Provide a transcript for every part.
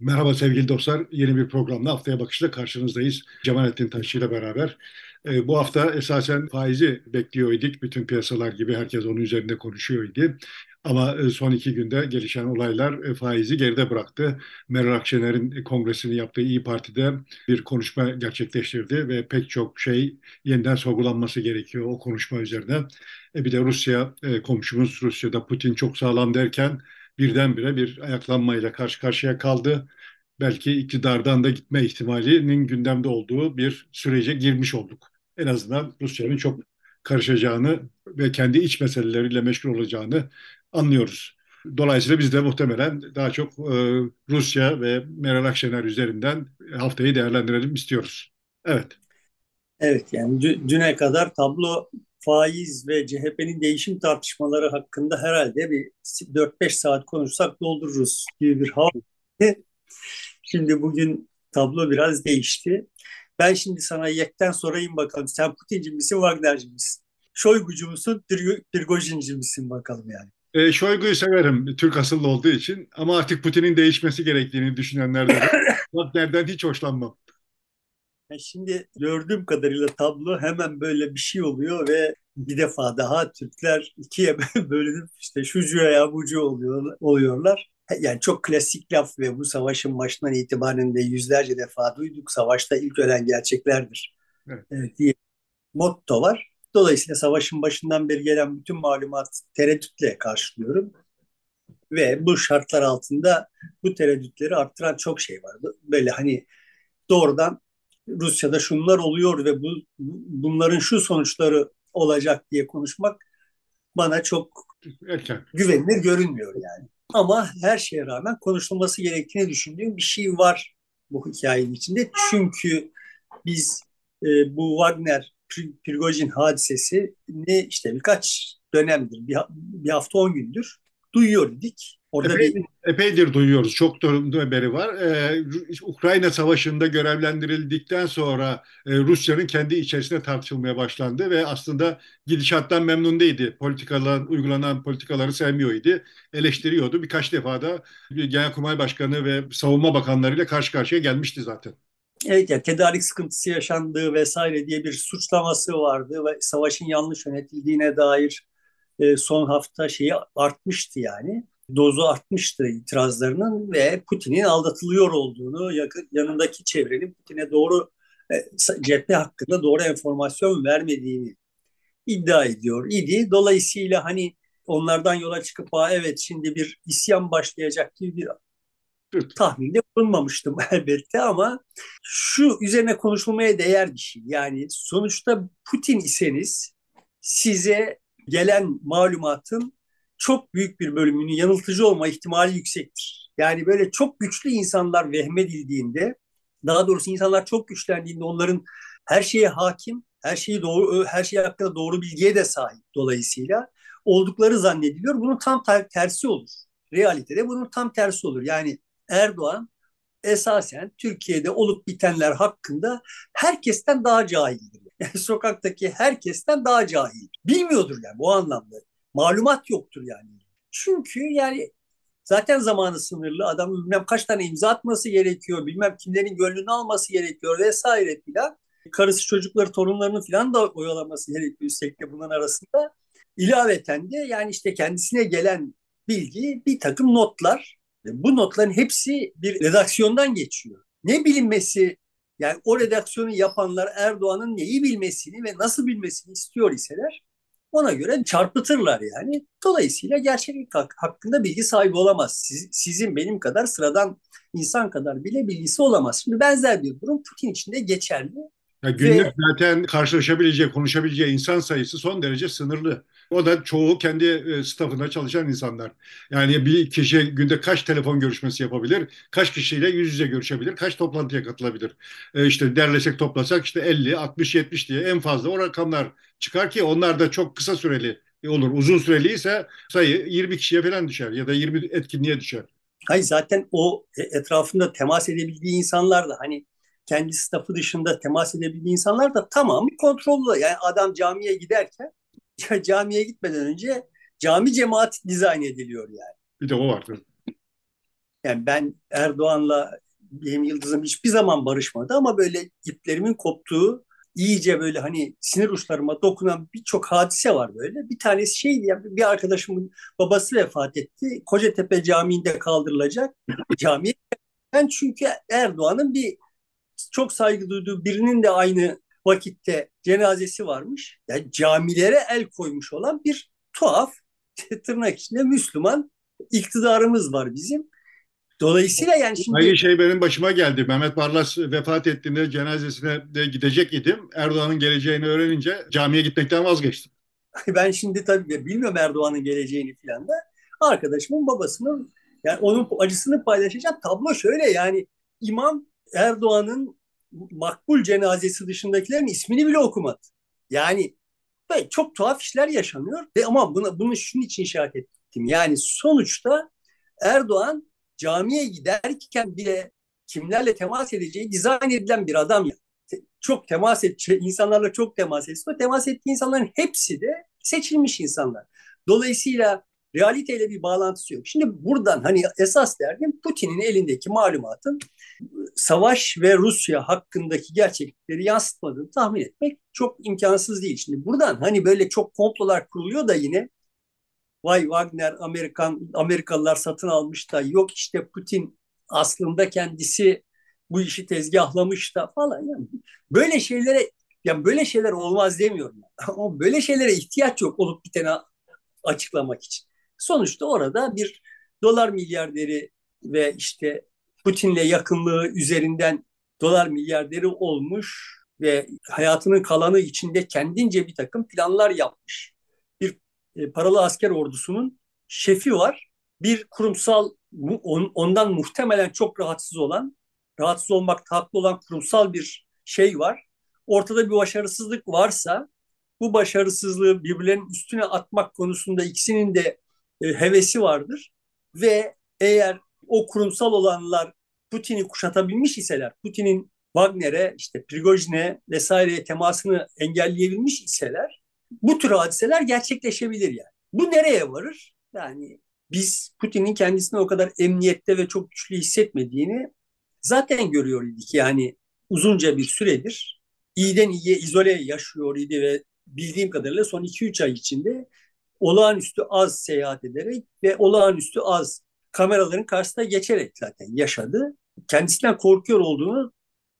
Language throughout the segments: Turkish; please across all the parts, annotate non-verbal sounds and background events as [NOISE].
Merhaba sevgili dostlar. Yeni bir programla haftaya bakışla karşınızdayız. Cemalettin Taşçı ile beraber. E, bu hafta esasen faizi bekliyor idik. Bütün piyasalar gibi herkes onun üzerinde konuşuyor idi. Ama e, son iki günde gelişen olaylar e, faizi geride bıraktı. Meral Akşener'in kongresini yaptığı İyi Parti'de bir konuşma gerçekleştirdi ve pek çok şey yeniden sorgulanması gerekiyor o konuşma üzerine. E, bir de Rusya, e, komşumuz Rusya'da Putin çok sağlam derken birdenbire bir ayaklanmayla karşı karşıya kaldı. Belki iktidardan da gitme ihtimalinin gündemde olduğu bir sürece girmiş olduk. En azından Rusya'nın çok karışacağını ve kendi iç meseleleriyle meşgul olacağını anlıyoruz. Dolayısıyla biz de muhtemelen daha çok e, Rusya ve Meral Akşener üzerinden haftayı değerlendirelim istiyoruz. Evet. Evet yani düne kadar tablo faiz ve CHP'nin değişim tartışmaları hakkında herhalde bir 4-5 saat konuşsak doldururuz gibi bir hava. Şimdi bugün tablo biraz değişti. Ben şimdi sana yekten sorayım bakalım. Sen Putinci misin, Wagnerci misin? Şoygucu musun, Prigojinci misin bakalım yani. E, Şoygu'yu severim Türk asıllı olduğu için ama artık Putin'in değişmesi gerektiğini düşünenler de [LAUGHS] Wagner'den hiç hoşlanmam. Şimdi gördüğüm kadarıyla tablo hemen böyle bir şey oluyor ve bir defa daha Türkler ikiye [LAUGHS] bölünüp işte şucu ya bucu oluyor, oluyorlar. Yani çok klasik laf ve bu savaşın başından itibaren de yüzlerce defa duyduk. Savaşta ilk ölen gerçeklerdir evet. Evet, diye motto var. Dolayısıyla savaşın başından beri gelen bütün malumat tereddütle karşılıyorum. Ve bu şartlar altında bu tereddütleri arttıran çok şey var. Böyle hani doğrudan Rusya'da şunlar oluyor ve bu bunların şu sonuçları olacak diye konuşmak bana çok Erken. güvenilir görünmüyor yani. Ama her şeye rağmen konuşulması gerektiğini düşündüğüm bir şey var bu hikayenin içinde. Çünkü biz e, bu Wagner Prigojin hadisesi ne işte birkaç dönemdir, bir, bir hafta on gündür duyuyor idik. Orada Epey, bir... Epeydir duyuyoruz. Çok da haberi var. Ee, Ukrayna Savaşı'nda görevlendirildikten sonra e, Rusya'nın kendi içerisinde tartışılmaya başlandı ve aslında gidişattan memnun değildi. Politikalar, uygulanan politikaları sevmiyordu. Eleştiriyordu. Birkaç defa da Genelkurmay Başkanı ve Savunma Bakanlarıyla karşı karşıya gelmişti zaten. Evet ya tedarik sıkıntısı yaşandığı vesaire diye bir suçlaması vardı ve savaşın yanlış yönetildiğine dair e, son hafta şeyi artmıştı yani dozu artmıştı itirazlarının ve Putin'in aldatılıyor olduğunu, yakın, yanındaki çevrenin Putin'e doğru e, cephe hakkında doğru enformasyon vermediğini iddia ediyor idi. Dolayısıyla hani onlardan yola çıkıp evet şimdi bir isyan başlayacak gibi bir tahminde bulunmamıştım [LAUGHS] elbette ama şu üzerine konuşulmaya değer bir şey. Yani sonuçta Putin iseniz size gelen malumatın çok büyük bir bölümünün yanıltıcı olma ihtimali yüksektir. Yani böyle çok güçlü insanlar vehmedildiğinde, daha doğrusu insanlar çok güçlendiğinde onların her şeye hakim, her şeyi doğru, her şey hakkında doğru bilgiye de sahip dolayısıyla oldukları zannediliyor. Bunun tam tersi olur. Realitede bunun tam tersi olur. Yani Erdoğan esasen Türkiye'de olup bitenler hakkında herkesten daha cahildir. [LAUGHS] Yani sokaktaki herkesten daha cahil. Bilmiyordur yani bu anlamda malumat yoktur yani. Çünkü yani zaten zamanı sınırlı. Adam bilmem kaç tane imza atması gerekiyor. Bilmem kimlerin gönlünü alması gerekiyor vesaire filan. Karısı çocukları torunlarını filan da oyalaması gerekiyor üstelik de bunların arasında. İlaveten de yani işte kendisine gelen bilgi bir takım notlar. Bu notların hepsi bir redaksiyondan geçiyor. Ne bilinmesi yani o redaksiyonu yapanlar Erdoğan'ın neyi bilmesini ve nasıl bilmesini istiyor iseler ona göre çarpıtırlar yani. Dolayısıyla gerçeklik hakkında bilgi sahibi olamaz. Siz, sizin benim kadar sıradan insan kadar bile bilgisi olamaz. Şimdi benzer bir durum Putin için de geçerli. Ya günlük Ve, zaten karşılaşabileceği, konuşabileceği insan sayısı son derece sınırlı. O da çoğu kendi e, staffında çalışan insanlar. Yani bir kişi günde kaç telefon görüşmesi yapabilir, kaç kişiyle yüz yüze görüşebilir, kaç toplantıya katılabilir. E işte derlesek toplasak işte 50, 60, 70 diye en fazla o rakamlar çıkar ki onlar da çok kısa süreli olur. Uzun süreli ise sayı 20 kişiye falan düşer ya da 20 etkinliğe düşer. Hayır zaten o e, etrafında temas edebildiği insanlar da hani kendi stafı dışında temas edebildiği insanlar da tamamı kontrollü. Yani adam camiye giderken [LAUGHS] camiye gitmeden önce cami cemaat dizayn ediliyor yani. Bir de o var. Yani ben Erdoğan'la benim yıldızım hiçbir zaman barışmadı ama böyle iplerimin koptuğu iyice böyle hani sinir uçlarıma dokunan birçok hadise var böyle. Bir tanesi şeydi ya bir arkadaşımın babası vefat etti. Kocatepe Camii'nde kaldırılacak. [LAUGHS] Camiye ben çünkü Erdoğan'ın bir çok saygı duyduğu birinin de aynı vakitte cenazesi varmış. Yani camilere el koymuş olan bir tuhaf [LAUGHS] tırnak içinde Müslüman iktidarımız var bizim. Dolayısıyla yani şimdi... Aynı şey benim başıma geldi. Mehmet Barlas vefat ettiğinde cenazesine de gidecek idim. Erdoğan'ın geleceğini öğrenince camiye gitmekten vazgeçtim. ben şimdi tabii bilmiyorum Erdoğan'ın geleceğini falan da. Arkadaşımın babasının yani onun acısını paylaşacağım. Tablo şöyle yani imam Erdoğan'ın makbul cenazesi dışındakilerin ismini bile okumadı. Yani çok tuhaf işler yaşanıyor. Ve ama bunu, bunu şunun için işaret ettim. Yani sonuçta Erdoğan camiye giderken bile kimlerle temas edeceği dizayn edilen bir adam ya. Çok temas edecek, insanlarla çok temas etsin. O temas ettiği insanların hepsi de seçilmiş insanlar. Dolayısıyla realiteyle bir bağlantısı yok. Şimdi buradan hani esas derdim Putin'in elindeki malumatın savaş ve Rusya hakkındaki gerçeklikleri yansıtmadığını tahmin etmek çok imkansız değil. Şimdi buradan hani böyle çok komplolar kuruluyor da yine vay Wagner Amerikan Amerikalılar satın almış da yok işte Putin aslında kendisi bu işi tezgahlamış da falan yani böyle şeylere yani böyle şeyler olmaz demiyorum. [LAUGHS] Ama böyle şeylere ihtiyaç yok olup biteni açıklamak için. Sonuçta orada bir dolar milyarderi ve işte Putin'le yakınlığı üzerinden dolar milyarderi olmuş ve hayatının kalanı içinde kendince bir takım planlar yapmış. E, paralı asker ordusunun şefi var. Bir kurumsal on, ondan muhtemelen çok rahatsız olan, rahatsız olmak haklı olan kurumsal bir şey var. Ortada bir başarısızlık varsa bu başarısızlığı birbirlerinin üstüne atmak konusunda ikisinin de e, hevesi vardır ve eğer o kurumsal olanlar Putin'i kuşatabilmiş iseler, Putin'in Wagner'e, işte Prigojin'e vesaireye temasını engelleyebilmiş iseler bu tür hadiseler gerçekleşebilir yani. Bu nereye varır? Yani biz Putin'in kendisini o kadar emniyette ve çok güçlü hissetmediğini zaten görüyor idik. Yani uzunca bir süredir iyiden iyiye izole yaşıyor idi ve bildiğim kadarıyla son 2-3 ay içinde olağanüstü az seyahat ederek ve olağanüstü az kameraların karşısına geçerek zaten yaşadı. Kendisinden korkuyor olduğunu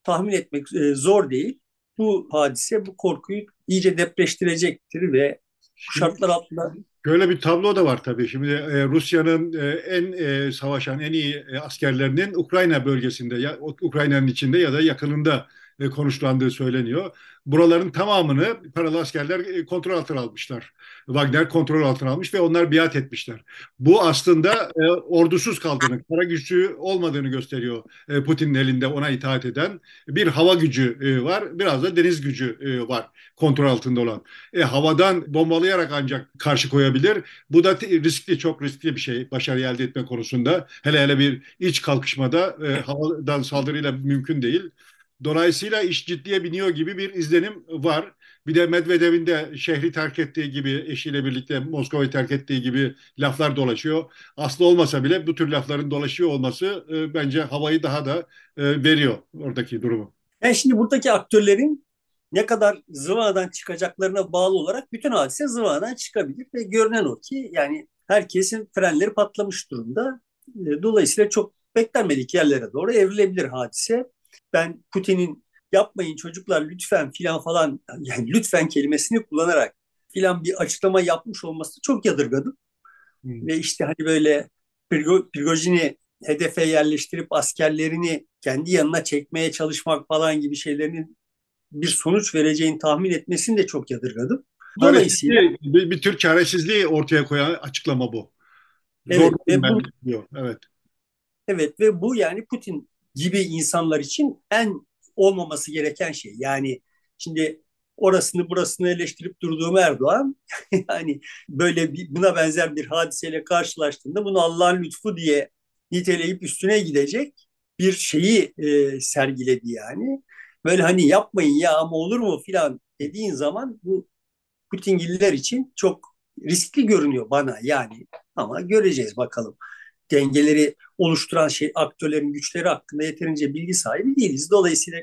tahmin etmek e, zor değil. Bu hadise bu korkuyu iyice depreştirecektir ve şartlar altında Böyle bir tablo da var tabii. Şimdi e, Rusya'nın e, en e, savaşan, en iyi e, askerlerinin Ukrayna bölgesinde, ya Ukrayna'nın içinde ya da yakınında e, konuşlandığı söyleniyor. Buraların tamamını paralı askerler e, kontrol altına almışlar. Wagner kontrol altına almış ve onlar biat etmişler. Bu aslında e, ordusuz kaldığını, kara güçlü olmadığını gösteriyor e, Putin'in elinde ona itaat eden. Bir hava gücü e, var, biraz da deniz gücü e, var kontrol altında olan. E, havadan bombalayarak ancak karşı koyabilir. Bu da riskli, çok riskli bir şey başarı elde etme konusunda. Hele hele bir iç kalkışmada e, havadan saldırıyla mümkün değil. Dolayısıyla iş ciddiye biniyor gibi bir izlenim var. Bir de Medvedev'in de şehri terk ettiği gibi, eşiyle birlikte Moskova'yı terk ettiği gibi laflar dolaşıyor. Aslı olmasa bile bu tür lafların dolaşıyor olması e, bence havayı daha da e, veriyor oradaki durumu. Yani şimdi buradaki aktörlerin ne kadar zıvanadan çıkacaklarına bağlı olarak bütün hadise zıvanadan çıkabilir ve görünen o ki yani herkesin frenleri patlamış durumda. E, dolayısıyla çok beklenmedik yerlere doğru evrilebilir hadise ben Putin'in yapmayın çocuklar lütfen filan falan yani lütfen kelimesini kullanarak filan bir açıklama yapmış olması çok yadırgadım. Hmm. Ve işte hani böyle Prigojin'i hedefe yerleştirip askerlerini kendi yanına çekmeye çalışmak falan gibi şeylerin bir sonuç vereceğini tahmin etmesini de çok yadırgadım. Dolayısıyla bir, bir tür çaresizliği ortaya koyan açıklama bu. Evet, Zor ve bu, diyor. Evet. Evet ve bu yani Putin gibi insanlar için en olmaması gereken şey. Yani şimdi orasını burasını eleştirip durduğum Erdoğan [LAUGHS] yani böyle bir, buna benzer bir hadiseyle karşılaştığında bunu Allah'ın lütfu diye niteleyip üstüne gidecek bir şeyi e, sergiledi yani. Böyle hani yapmayın ya ama olur mu filan dediğin zaman bu Putingiller için çok riskli görünüyor bana yani ama göreceğiz bakalım. Dengeleri oluşturan şey aktörlerin güçleri hakkında yeterince bilgi sahibi değiliz. Dolayısıyla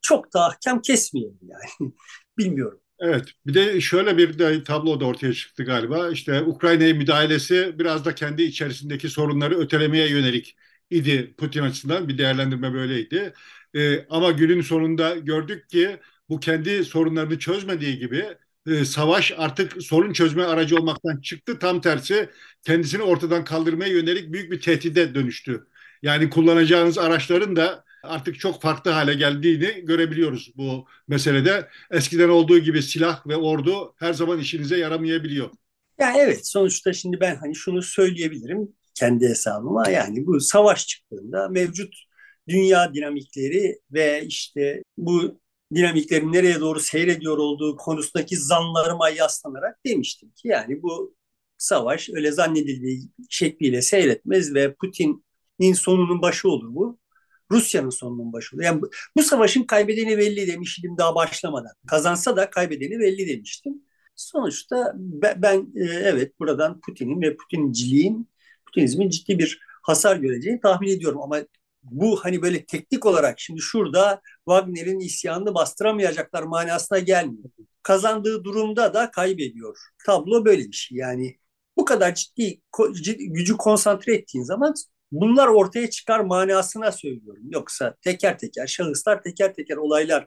çok da ahkam kesmeyelim yani. [LAUGHS] Bilmiyorum. Evet, bir de şöyle bir de tablo da ortaya çıktı galiba. İşte Ukrayna'ya müdahalesi biraz da kendi içerisindeki sorunları ötelemeye yönelik idi Putin açısından bir değerlendirme böyleydi. Ee, ama günün sonunda gördük ki bu kendi sorunlarını çözmediği gibi e, savaş artık sorun çözme aracı olmaktan çıktı. Tam tersi kendisini ortadan kaldırmaya yönelik büyük bir tehdide dönüştü. Yani kullanacağınız araçların da artık çok farklı hale geldiğini görebiliyoruz bu meselede. Eskiden olduğu gibi silah ve ordu her zaman işinize yaramayabiliyor. Yani evet sonuçta şimdi ben hani şunu söyleyebilirim kendi hesabıma yani bu savaş çıktığında mevcut dünya dinamikleri ve işte bu dinamiklerin nereye doğru seyrediyor olduğu konusundaki zanlarıma yaslanarak demiştim ki yani bu savaş öyle zannedildiği şekliyle seyretmez ve Putin'in sonunun başı olur bu. Rusya'nın sonunun başı olur. Yani bu, bu savaşın kaybedeni belli demiştim daha başlamadan. Kazansa da kaybedeni belli demiştim. Sonuçta ben, ben evet buradan Putin'in ve Putinciliğin, Putinizmin ciddi bir hasar göreceğini tahmin ediyorum. Ama bu hani böyle teknik olarak şimdi şurada Wagner'in isyanını bastıramayacaklar manasına gelmiyor. Kazandığı durumda da kaybediyor. Tablo böyle bir şey. Yani bu kadar ciddi, gücü konsantre ettiğin zaman bunlar ortaya çıkar manasına söylüyorum. Yoksa teker teker şahıslar teker teker olaylar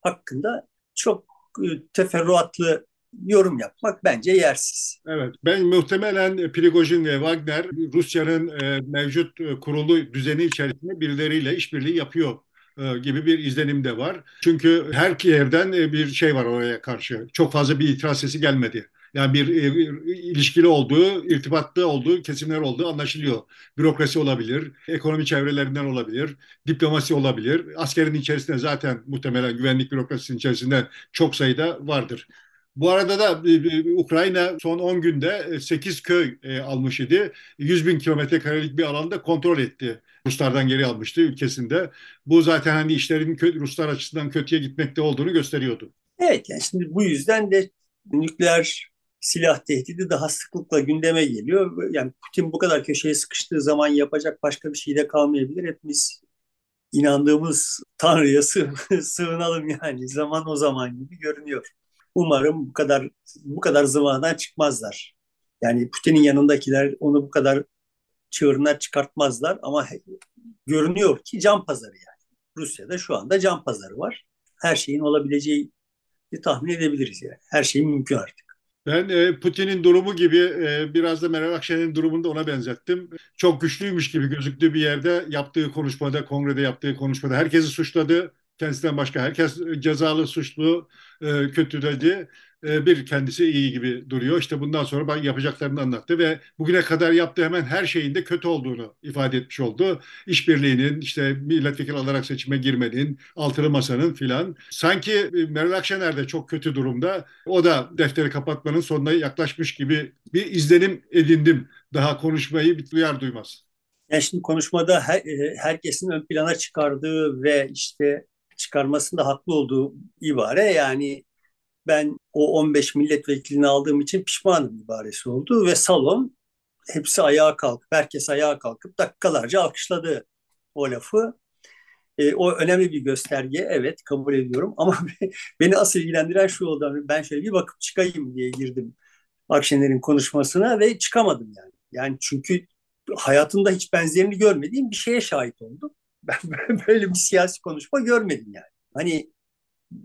hakkında çok e, teferruatlı yorum yapmak bence yersiz. Evet, ben muhtemelen Prigojin ve Wagner Rusya'nın e, mevcut e, kurulu düzeni içerisinde birileriyle işbirliği yapıyor e, gibi bir izlenim de var. Çünkü her yerden bir şey var oraya karşı. Çok fazla bir itiraz sesi gelmedi. Yani bir, e, ilişkili olduğu, irtibatlı olduğu kesimler olduğu anlaşılıyor. Bürokrasi olabilir, ekonomi çevrelerinden olabilir, diplomasi olabilir. Askerin içerisinde zaten muhtemelen güvenlik bürokrasisinin içerisinde çok sayıda vardır. Bu arada da Ukrayna son 10 günde 8 köy almış idi. 100 bin kilometre karelik bir alanda kontrol etti. Ruslardan geri almıştı ülkesinde. Bu zaten hani işlerin Ruslar açısından kötüye gitmekte olduğunu gösteriyordu. Evet yani şimdi bu yüzden de nükleer silah tehdidi daha sıklıkla gündeme geliyor. Yani Putin bu kadar köşeye sıkıştığı zaman yapacak başka bir şey de kalmayabilir. Hepimiz inandığımız Tanrı'ya [LAUGHS] sığınalım yani. Zaman o zaman gibi görünüyor. Umarım bu kadar bu kadar zıvanadan çıkmazlar. Yani Putin'in yanındakiler onu bu kadar çığırına çıkartmazlar ama görünüyor ki can pazarı yani. Rusya'da şu anda can pazarı var. Her şeyin olabileceği tahmin edebiliriz yani. Her şey mümkün artık. Ben e, Putin'in durumu gibi e, biraz da Meral Akşener'in durumunu da ona benzettim. Çok güçlüymüş gibi gözüktüğü bir yerde yaptığı konuşmada, kongrede yaptığı konuşmada herkesi suçladı kendisinden başka herkes cezalı, suçlu, e, kötü dedi. E, bir kendisi iyi gibi duruyor. İşte bundan sonra ben yapacaklarını anlattı ve bugüne kadar yaptığı hemen her şeyin de kötü olduğunu ifade etmiş oldu. İşbirliğinin, işte milletvekili alarak seçime girmenin, altılı masanın filan. Sanki e, Meral Akşener de çok kötü durumda. O da defteri kapatmanın sonuna yaklaşmış gibi bir izlenim edindim. Daha konuşmayı bir duyar duymaz. Yani şimdi konuşmada her, herkesin ön plana çıkardığı ve işte çıkarmasında haklı olduğu ibare yani ben o 15 milletvekilini aldığım için pişmanım ibaresi oldu ve salon hepsi ayağa kalkıp herkes ayağa kalkıp dakikalarca alkışladı o lafı. E, o önemli bir gösterge evet kabul ediyorum [LAUGHS] ama beni asıl ilgilendiren şu oldu ben şöyle bir bakıp çıkayım diye girdim Akşener'in konuşmasına ve çıkamadım yani. Yani çünkü hayatımda hiç benzerini görmediğim bir şeye şahit oldum. [LAUGHS] Ben böyle bir siyasi konuşma görmedim yani. Hani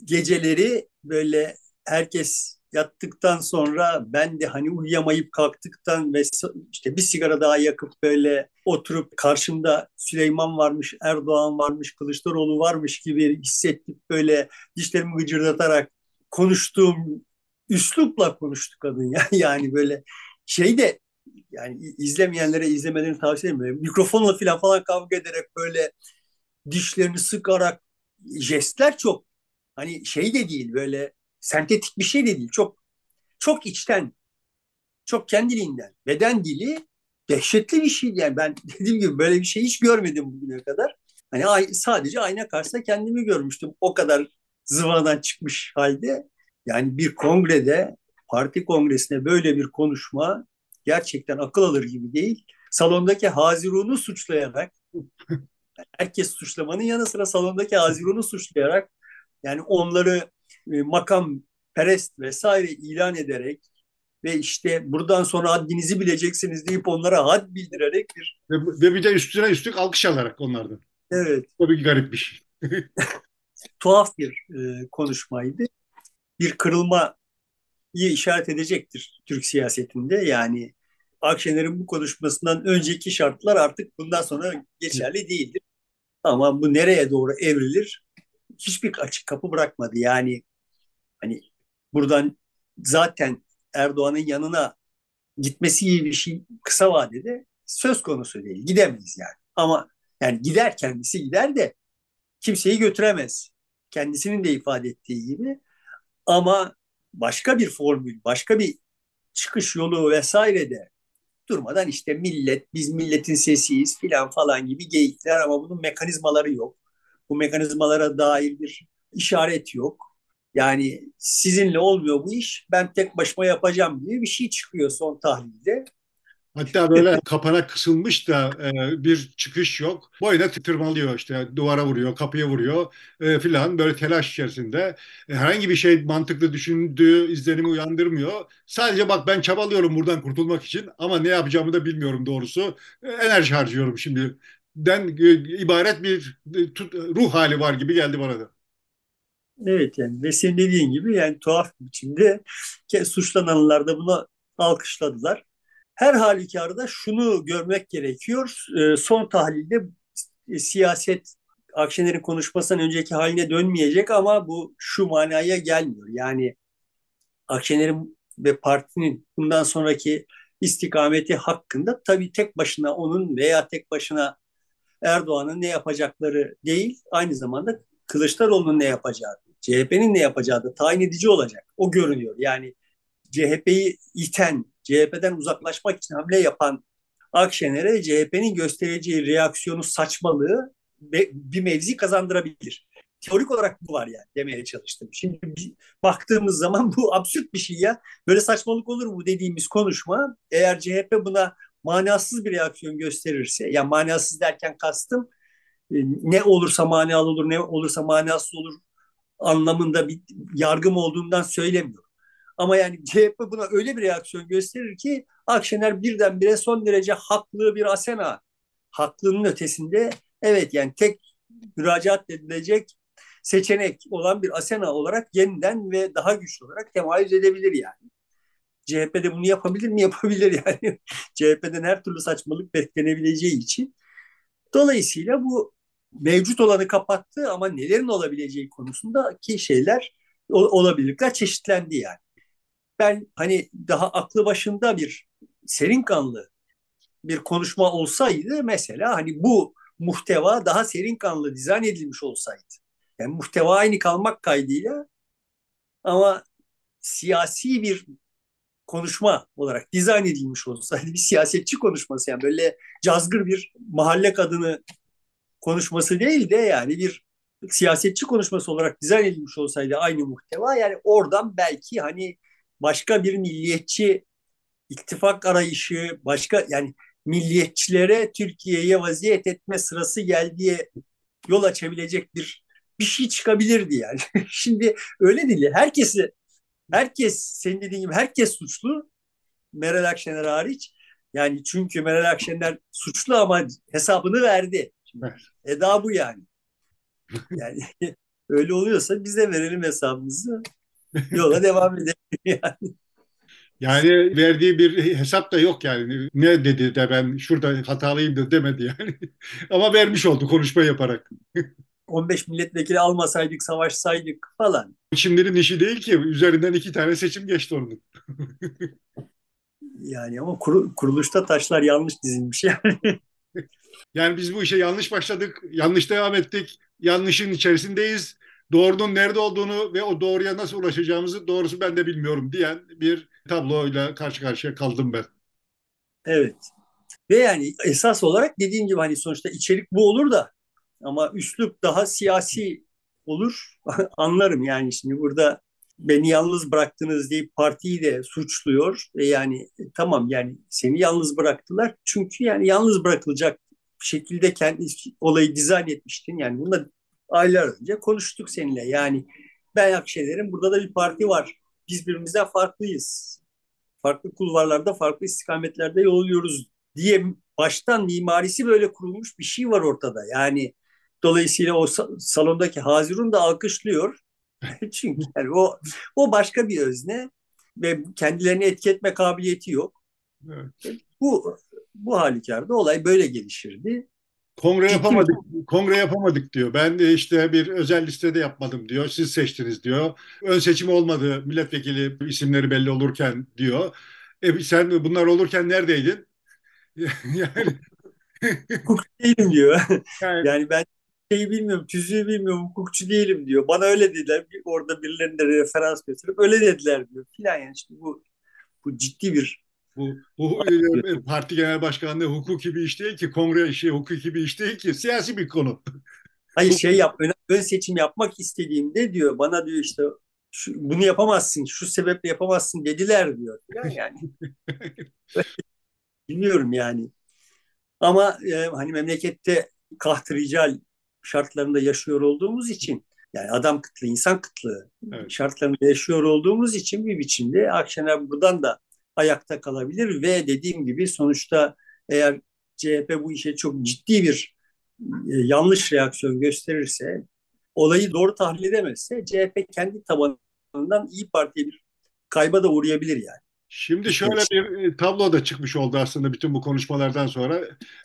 geceleri böyle herkes yattıktan sonra ben de hani uyuyamayıp kalktıktan ve işte bir sigara daha yakıp böyle oturup karşımda Süleyman varmış, Erdoğan varmış, Kılıçdaroğlu varmış gibi hissettik böyle dişlerimi gıcırdatarak konuştuğum üslupla konuştu kadın ya [LAUGHS] yani böyle şey de yani izlemeyenlere izlemelerini tavsiye ederim. Mikrofonla falan falan kavga ederek böyle dişlerini sıkarak jestler çok hani şey de değil böyle sentetik bir şey de değil. Çok çok içten, çok kendiliğinden. Beden dili dehşetli bir şey yani ben [LAUGHS] dediğim gibi böyle bir şey hiç görmedim bugüne kadar. Hani sadece ayna karşısında kendimi görmüştüm. O kadar zıvanadan çıkmış halde. Yani bir kongrede, parti kongresinde böyle bir konuşma gerçekten akıl alır gibi değil. salondaki Hazirun'u suçlayarak herkes suçlamanın yanı sıra salondaki Hazirun'u suçlayarak yani onları e, makam perest vesaire ilan ederek ve işte buradan sonra haddinizi bileceksiniz deyip onlara had bildirerek bir... Ve, ve bir de üstüne üstlük alkış alarak onlardan. Evet. Bu bir garip bir şey. [LAUGHS] Tuhaf bir e, konuşmaydı. Bir kırılmayı işaret edecektir Türk siyasetinde. Yani Akşener'in bu konuşmasından önceki şartlar artık bundan sonra geçerli değildir. Ama bu nereye doğru evrilir hiçbir açık kapı bırakmadı. Yani hani buradan zaten Erdoğan'ın yanına gitmesi gibi bir şey kısa vadede söz konusu değil. Gidemeyiz yani. Ama yani gider kendisi gider de kimseyi götüremez. Kendisinin de ifade ettiği gibi. Ama başka bir formül, başka bir çıkış yolu vesaire de durmadan işte millet, biz milletin sesiyiz filan falan gibi geyikler ama bunun mekanizmaları yok. Bu mekanizmalara dair bir işaret yok. Yani sizinle olmuyor bu iş, ben tek başıma yapacağım diye bir şey çıkıyor son tahlilde. Hatta böyle kapana kısılmış da e, bir çıkış yok. Boyuna tırmalıyor işte duvara vuruyor, kapıya vuruyor e, filan böyle telaş içerisinde. E, herhangi bir şey mantıklı düşündüğü izlenimi uyandırmıyor. Sadece bak ben çabalıyorum buradan kurtulmak için ama ne yapacağımı da bilmiyorum doğrusu. E, enerji harcıyorum şimdi. Den e, ibaret bir e, tut, ruh hali var gibi geldi bana da. Evet yani ve senin dediğin gibi yani tuhaf bir biçimde suçlananlar da bunu alkışladılar. Her halükarda şunu görmek gerekiyor. E, son tahlilde e, siyaset Akşener'in konuşmasından önceki haline dönmeyecek ama bu şu manaya gelmiyor. Yani Akşener'in ve partinin bundan sonraki istikameti hakkında tabii tek başına onun veya tek başına Erdoğan'ın ne yapacakları değil, aynı zamanda Kılıçdaroğlu'nun ne yapacağı, CHP'nin ne yapacağı da tayin edici olacak. O görünüyor. Yani CHP'yi iten, CHP'den uzaklaşmak için hamle yapan Akşener'e CHP'nin göstereceği reaksiyonu saçmalığı bir mevzi kazandırabilir. Teorik olarak bu var yani demeye çalıştım. Şimdi baktığımız zaman bu [LAUGHS] absürt bir şey ya. Böyle saçmalık olur mu dediğimiz konuşma eğer CHP buna manasız bir reaksiyon gösterirse, yani manasız derken kastım e, ne olursa manalı olur, ne olursa manasız olur anlamında bir yargım olduğundan söylemiyorum. Ama yani CHP buna öyle bir reaksiyon gösterir ki Akşener birdenbire son derece haklı bir Asena. Haklının ötesinde evet yani tek müracaat edilecek seçenek olan bir Asena olarak yeniden ve daha güçlü olarak temayüz edebilir yani. CHP'de bunu yapabilir mi? [LAUGHS] Yapabilir yani. CHP'den her türlü saçmalık beklenebileceği için. Dolayısıyla bu mevcut olanı kapattı ama nelerin olabileceği konusundaki şeyler olabilirlikler çeşitlendi yani ben hani daha aklı başında bir serin kanlı bir konuşma olsaydı mesela hani bu muhteva daha serin kanlı dizayn edilmiş olsaydı. Yani muhteva aynı kalmak kaydıyla ama siyasi bir konuşma olarak dizayn edilmiş olsaydı bir siyasetçi konuşması yani böyle cazgır bir mahalle kadını konuşması değil de yani bir siyasetçi konuşması olarak dizayn edilmiş olsaydı aynı muhteva yani oradan belki hani başka bir milliyetçi ittifak arayışı, başka yani milliyetçilere Türkiye'ye vaziyet etme sırası geldiği yol açabilecek bir bir şey çıkabilirdi yani. [LAUGHS] Şimdi öyle değil. Herkesi herkes senin dediğin gibi herkes suçlu. Meral Akşener hariç. Yani çünkü Meral Akşener suçlu ama hesabını verdi. Şimdi, Eda bu yani. Yani [LAUGHS] öyle oluyorsa bize verelim hesabımızı yola [LAUGHS] devam edelim [LAUGHS] yani. Yani verdiği bir hesap da yok yani. Ne dedi de ben şurada hatalıyım da demedi yani. [LAUGHS] Ama vermiş oldu konuşma yaparak. 15 milletvekili almasaydık, savaşsaydık falan. Şimdinin işi değil ki. Üzerinden iki tane seçim geçti onun. yani ama kur, kuruluşta taşlar yanlış dizilmiş yani. yani biz bu işe yanlış başladık, yanlış devam ettik, yanlışın içerisindeyiz doğrunun nerede olduğunu ve o doğruya nasıl ulaşacağımızı doğrusu ben de bilmiyorum diyen bir tabloyla karşı karşıya kaldım ben. Evet. Ve yani esas olarak dediğim gibi hani sonuçta içerik bu olur da ama üslup daha siyasi olur. [LAUGHS] Anlarım yani şimdi burada beni yalnız bıraktınız deyip partiyi de suçluyor. E yani e, tamam yani seni yalnız bıraktılar. Çünkü yani yalnız bırakılacak şekilde kendi olayı dizayn etmiştin. Yani bunu da aylar önce konuştuk seninle. Yani ben Akşener'in burada da bir parti var. Biz birbirimizden farklıyız. Farklı kulvarlarda, farklı istikametlerde yol yürüyoruz diye baştan mimarisi böyle kurulmuş bir şey var ortada. Yani dolayısıyla o salondaki Hazirun da alkışlıyor. [LAUGHS] Çünkü yani o o başka bir özne ve kendilerini etki etme kabiliyeti yok. Evet. Bu bu halükarda olay böyle gelişirdi. Kongre yapamadık, kongre yapamadık diyor. Ben de işte bir özel listede yapmadım diyor. Siz seçtiniz diyor. Ön seçim olmadı milletvekili isimleri belli olurken diyor. E sen bunlar olurken neredeydin? [LAUGHS] yani [LAUGHS] hukukçu değilim diyor. Yani, yani ben şeyi bilmiyorum, tüzüğü bilmiyorum, hukukçu değilim diyor. Bana öyle dediler. Orada birilerine referans gösterip öyle dediler diyor. Filan yani işte bu bu ciddi bir bu, bu e, parti genel başkanlığı hukuki bir iş değil ki, kongre işi hukuki bir iş değil ki, siyasi bir konu. Hayır şey yap, ön, ön seçim yapmak istediğimde diyor, bana diyor işte şu, bunu yapamazsın, şu sebeple yapamazsın dediler diyor. Yani, yani. [LAUGHS] bilmiyorum yani. Ama e, hani memlekette kahtrical şartlarında yaşıyor olduğumuz için yani adam kıtlığı, insan kıtlığı evet. şartlarında yaşıyor olduğumuz için bir biçimde Akşener buradan da ayakta kalabilir ve dediğim gibi sonuçta eğer CHP bu işe çok ciddi bir e, yanlış reaksiyon gösterirse, olayı doğru tahlil edemezse CHP kendi tabanından İyi Parti'ye bir kayba da uğrayabilir yani. Şimdi şöyle bir e, tablo da çıkmış oldu aslında bütün bu konuşmalardan sonra.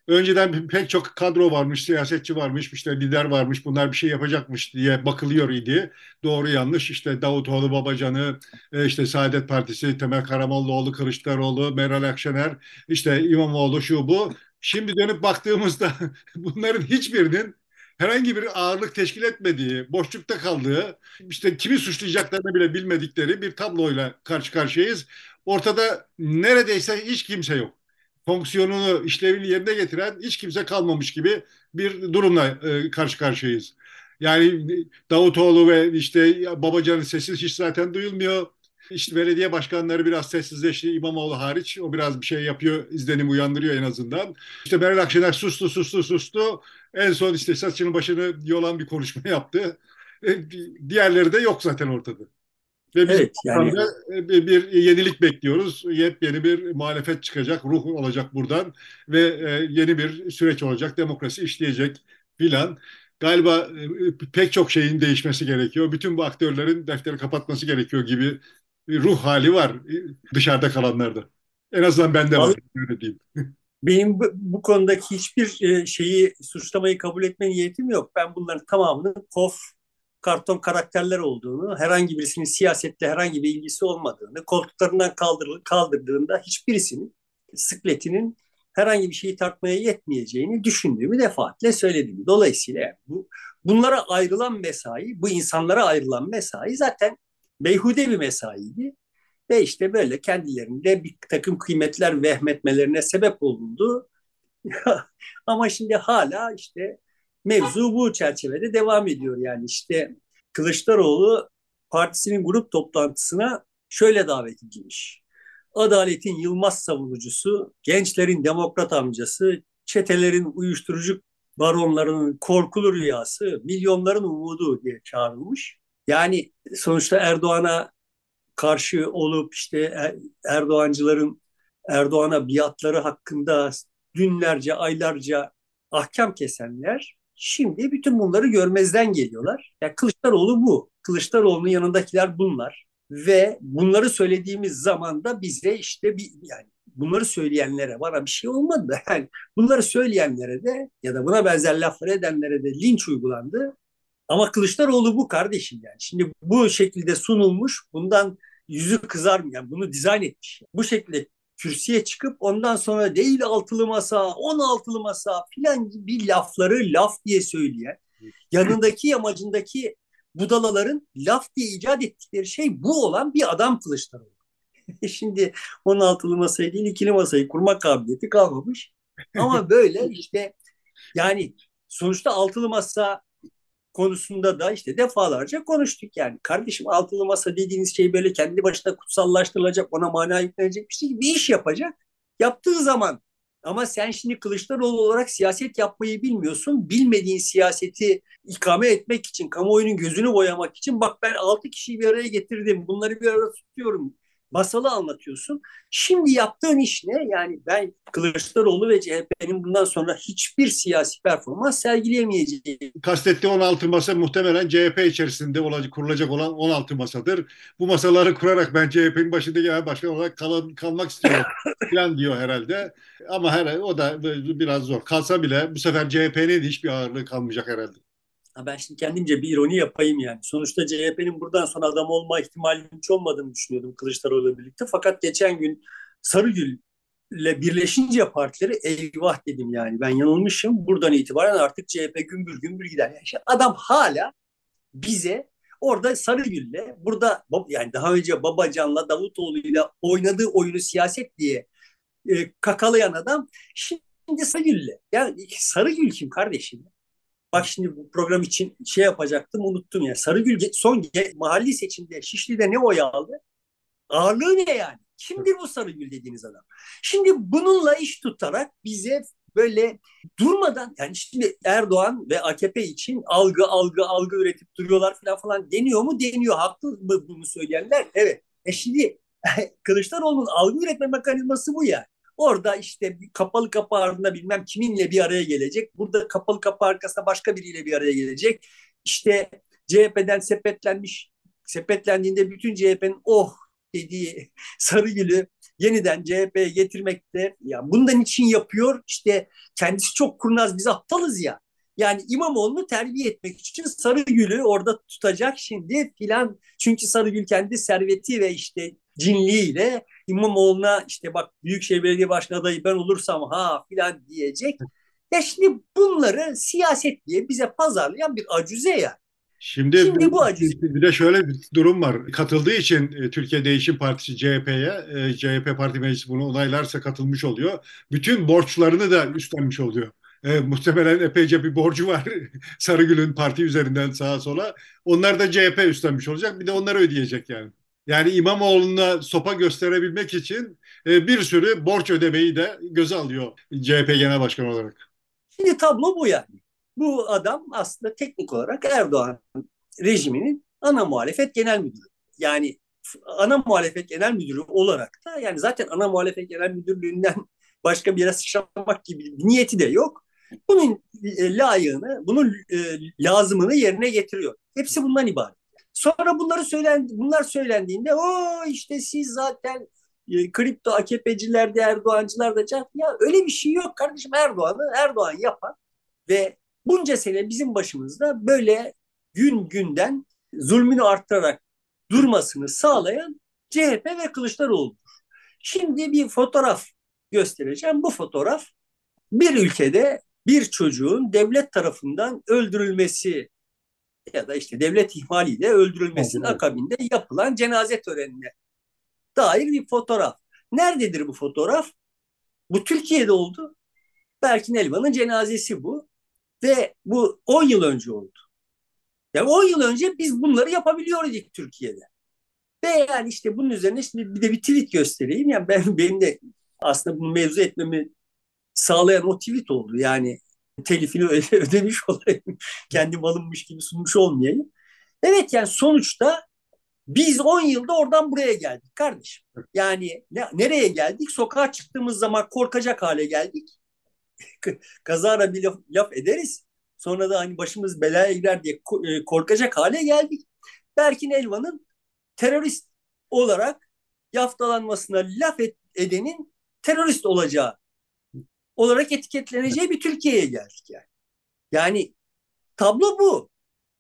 Önceden pek çok kadro varmış, siyasetçi varmış, işte lider varmış, bunlar bir şey yapacakmış diye bakılıyor idi. Doğru yanlış işte Davutoğlu, Babacan'ı, e, işte Saadet Partisi, Temel Karamollaoğlu, Kılıçdaroğlu, Meral Akşener, işte İmamoğlu şu bu. Şimdi dönüp baktığımızda [LAUGHS] bunların hiçbirinin herhangi bir ağırlık teşkil etmediği, boşlukta kaldığı, işte kimi suçlayacaklarını bile bilmedikleri bir tabloyla karşı karşıyayız. Ortada neredeyse hiç kimse yok. Fonksiyonunu, işlevini yerine getiren hiç kimse kalmamış gibi bir durumla e, karşı karşıyayız. Yani Davutoğlu ve işte Babacan'ın sesi hiç zaten duyulmuyor. İşte belediye başkanları biraz sessizleşti İmamoğlu hariç. O biraz bir şey yapıyor, izlenim uyandırıyor en azından. İşte Meral Akşener sustu, sustu, sustu. En son işte saçının başını yolan bir konuşma yaptı. E, diğerleri de yok zaten ortada. Ve biz evet, yani e, bir yenilik bekliyoruz. Yepyeni bir muhalefet çıkacak, ruh olacak buradan ve e, yeni bir süreç olacak, demokrasi işleyecek filan. Galiba e, pek çok şeyin değişmesi gerekiyor. Bütün bu aktörlerin defteri kapatması gerekiyor gibi bir ruh hali var dışarıda kalanlarda. En azından bende var. Öyle diyeyim. [LAUGHS] Benim bu, bu konudaki hiçbir şeyi suçlamayı kabul etme niyetim yok. Ben bunların tamamını kof karton karakterler olduğunu, herhangi birisinin siyasetle herhangi bir ilgisi olmadığını, koltuklarından kaldır, kaldırdığında hiçbirisinin sıkletinin herhangi bir şeyi tartmaya yetmeyeceğini düşündüğümü defaatle söyledim. Dolayısıyla bu bunlara ayrılan mesai, bu insanlara ayrılan mesai zaten beyhude bir mesaiydi. Ve işte böyle kendilerinde bir takım kıymetler vehmetmelerine sebep olundu. [LAUGHS] Ama şimdi hala işte mevzu bu çerçevede devam ediyor. Yani işte Kılıçdaroğlu partisinin grup toplantısına şöyle davet edilmiş. Adaletin Yılmaz savunucusu, gençlerin demokrat amcası, çetelerin uyuşturucu baronlarının korkulu rüyası, milyonların umudu diye çağrılmış. Yani sonuçta Erdoğan'a karşı olup işte er-, Erdoğancıların Erdoğan'a biatları hakkında günlerce, aylarca ahkam kesenler Şimdi bütün bunları görmezden geliyorlar. Yani Kılıçdaroğlu bu. Kılıçdaroğlu'nun yanındakiler bunlar. Ve bunları söylediğimiz zaman da bize işte bir yani bunları söyleyenlere bana bir şey olmadı. [LAUGHS] Yani bunları söyleyenlere de ya da buna benzer laflar edenlere de linç uygulandı. Ama Kılıçdaroğlu bu kardeşim yani. Şimdi bu şekilde sunulmuş, bundan yüzü kızarmayan, bunu dizayn etmiş. Bu şekilde kürsüye çıkıp ondan sonra değil altılı masa, on altılı masa filan gibi lafları laf diye söyleyen, yanındaki yamacındaki budalaların laf diye icat ettikleri şey bu olan bir adam Kılıçdaroğlu. Şimdi 16'lı masayı değil ikili masayı kurmak kabiliyeti kalmamış. Ama böyle işte yani sonuçta altılı masa konusunda da işte defalarca konuştuk yani. Kardeşim altılı masa dediğiniz şey böyle kendi başına kutsallaştırılacak, ona mana yüklenecek bir şey bir iş yapacak. Yaptığı zaman ama sen şimdi Kılıçdaroğlu olarak siyaset yapmayı bilmiyorsun. Bilmediğin siyaseti ikame etmek için, kamuoyunun gözünü boyamak için bak ben altı kişiyi bir araya getirdim. Bunları bir arada tutuyorum masalı anlatıyorsun. Şimdi yaptığın iş ne? Yani ben Kılıçdaroğlu ve CHP'nin bundan sonra hiçbir siyasi performans sergileyemeyeceği. Kastettiği 16 masa muhtemelen CHP içerisinde olacak, kurulacak olan 16 masadır. Bu masaları kurarak ben CHP'nin başında genel başkan olarak kal kalmak istiyorum [LAUGHS] falan diyor herhalde. Ama herhalde o da biraz zor. Kalsa bile bu sefer CHP'nin hiçbir ağırlığı kalmayacak herhalde ben şimdi kendimce bir ironi yapayım yani. Sonuçta CHP'nin buradan sonra adam olma ihtimalinin hiç olmadığını düşünüyordum Kılıçdaroğlu ile birlikte. Fakat geçen gün Sarıgül ile birleşince partileri eyvah dedim yani. Ben yanılmışım. Buradan itibaren artık CHP gümbür gümbür gider. Yani işte adam hala bize orada Sarıgül'le burada yani daha önce Babacan'la Davutoğlu'yla oynadığı oyunu siyaset diye e, kakalayan adam şimdi Sarıgül'le. Yani Sarıgül kim kardeşim? Bak şimdi bu program için şey yapacaktım unuttum ya. Sarıgül son mahalli seçimde Şişli'de ne oy aldı? Ağırlığı ne yani? Kimdir bu Sarıgül dediğiniz adam? Şimdi bununla iş tutarak bize böyle durmadan yani şimdi Erdoğan ve AKP için algı algı algı üretip duruyorlar falan falan deniyor mu? Deniyor. Haklı mı bunu söyleyenler? Evet. E şimdi [LAUGHS] Kılıçdaroğlu'nun algı üretme mekanizması bu yani. Orada işte kapalı kapı ardında bilmem kiminle bir araya gelecek. Burada kapalı kapı arkasında başka biriyle bir araya gelecek. İşte CHP'den sepetlenmiş, sepetlendiğinde bütün CHP'nin oh dediği [LAUGHS] Sarıgül'ü yeniden CHP'ye getirmekte. Ya bundan için yapıyor. İşte kendisi çok kurnaz, biz aptalız ya. Yani İmamoğlu'nu terbiye etmek için Sarıgül'ü orada tutacak şimdi filan. Çünkü Sarıgül kendi serveti ve işte cinliğiyle İmamoğlu'na işte bak Büyükşehir Belediye Başkanı adayı ben olursam ha filan diyecek. Ya şimdi bunları siyaset diye bize pazarlayan bir acüze ya. Şimdi, Şimdi bu acı. Bir de şöyle bir durum var. Katıldığı için e, Türkiye Değişim Partisi CHP'ye, e, CHP Parti Meclisi bunu onaylarsa katılmış oluyor. Bütün borçlarını da üstlenmiş oluyor. E, muhtemelen epeyce bir borcu var [LAUGHS] Sarıgül'ün parti üzerinden sağa sola. Onlar da CHP üstlenmiş olacak. Bir de onları ödeyecek yani. Yani İmamoğlu'na sopa gösterebilmek için e, bir sürü borç ödemeyi de göze alıyor CHP Genel Başkanı olarak. Şimdi tablo bu yani. Bu adam aslında teknik olarak Erdoğan rejiminin ana muhalefet genel müdürü. Yani ana muhalefet genel müdürü olarak da yani zaten ana muhalefet genel müdürlüğünden [LAUGHS] başka bir yere sıçramak gibi bir niyeti de yok. Bunun e, layığını, bunun e, lazımını yerine getiriyor. Hepsi bundan ibaret. Sonra bunları söylendi, bunlar söylendiğinde o işte siz zaten e, kripto AKP'ciler de Erdoğancılar da can. Ya öyle bir şey yok kardeşim Erdoğan'ı Erdoğan yapan ve bunca sene bizim başımızda böyle gün günden zulmünü arttırarak durmasını sağlayan CHP ve Kılıçdaroğlu'dur. Şimdi bir fotoğraf göstereceğim. Bu fotoğraf bir ülkede bir çocuğun devlet tarafından öldürülmesi ya da işte devlet ihmaliyle öldürülmesinin evet, akabinde yapılan cenaze törenine dair bir fotoğraf. Nerededir bu fotoğraf? Bu Türkiye'de oldu. Berkin Elvan'ın cenazesi bu. Ve bu 10 yıl önce oldu. Yani 10 yıl önce biz bunları yapabiliyorduk Türkiye'de. Ve yani işte bunun üzerine şimdi bir de bir tweet göstereyim. Yani ben benim de aslında bunu mevzu etmemi sağlayan o tweet oldu. Yani telifini [LAUGHS] ödemiş olayım. Kendim alınmış gibi sunmuş olmayayım. Evet yani sonuçta biz 10 yılda oradan buraya geldik kardeşim. Yani ne, nereye geldik? Sokağa çıktığımız zaman korkacak hale geldik. [LAUGHS] Kazara bir laf, laf ederiz. Sonra da hani başımız belaya girer diye e, korkacak hale geldik. Berkin Elvan'ın terörist olarak yaftalanmasına laf et, edenin terörist olacağı olarak etiketleneceği bir Türkiye'ye geldik yani. Yani tablo bu.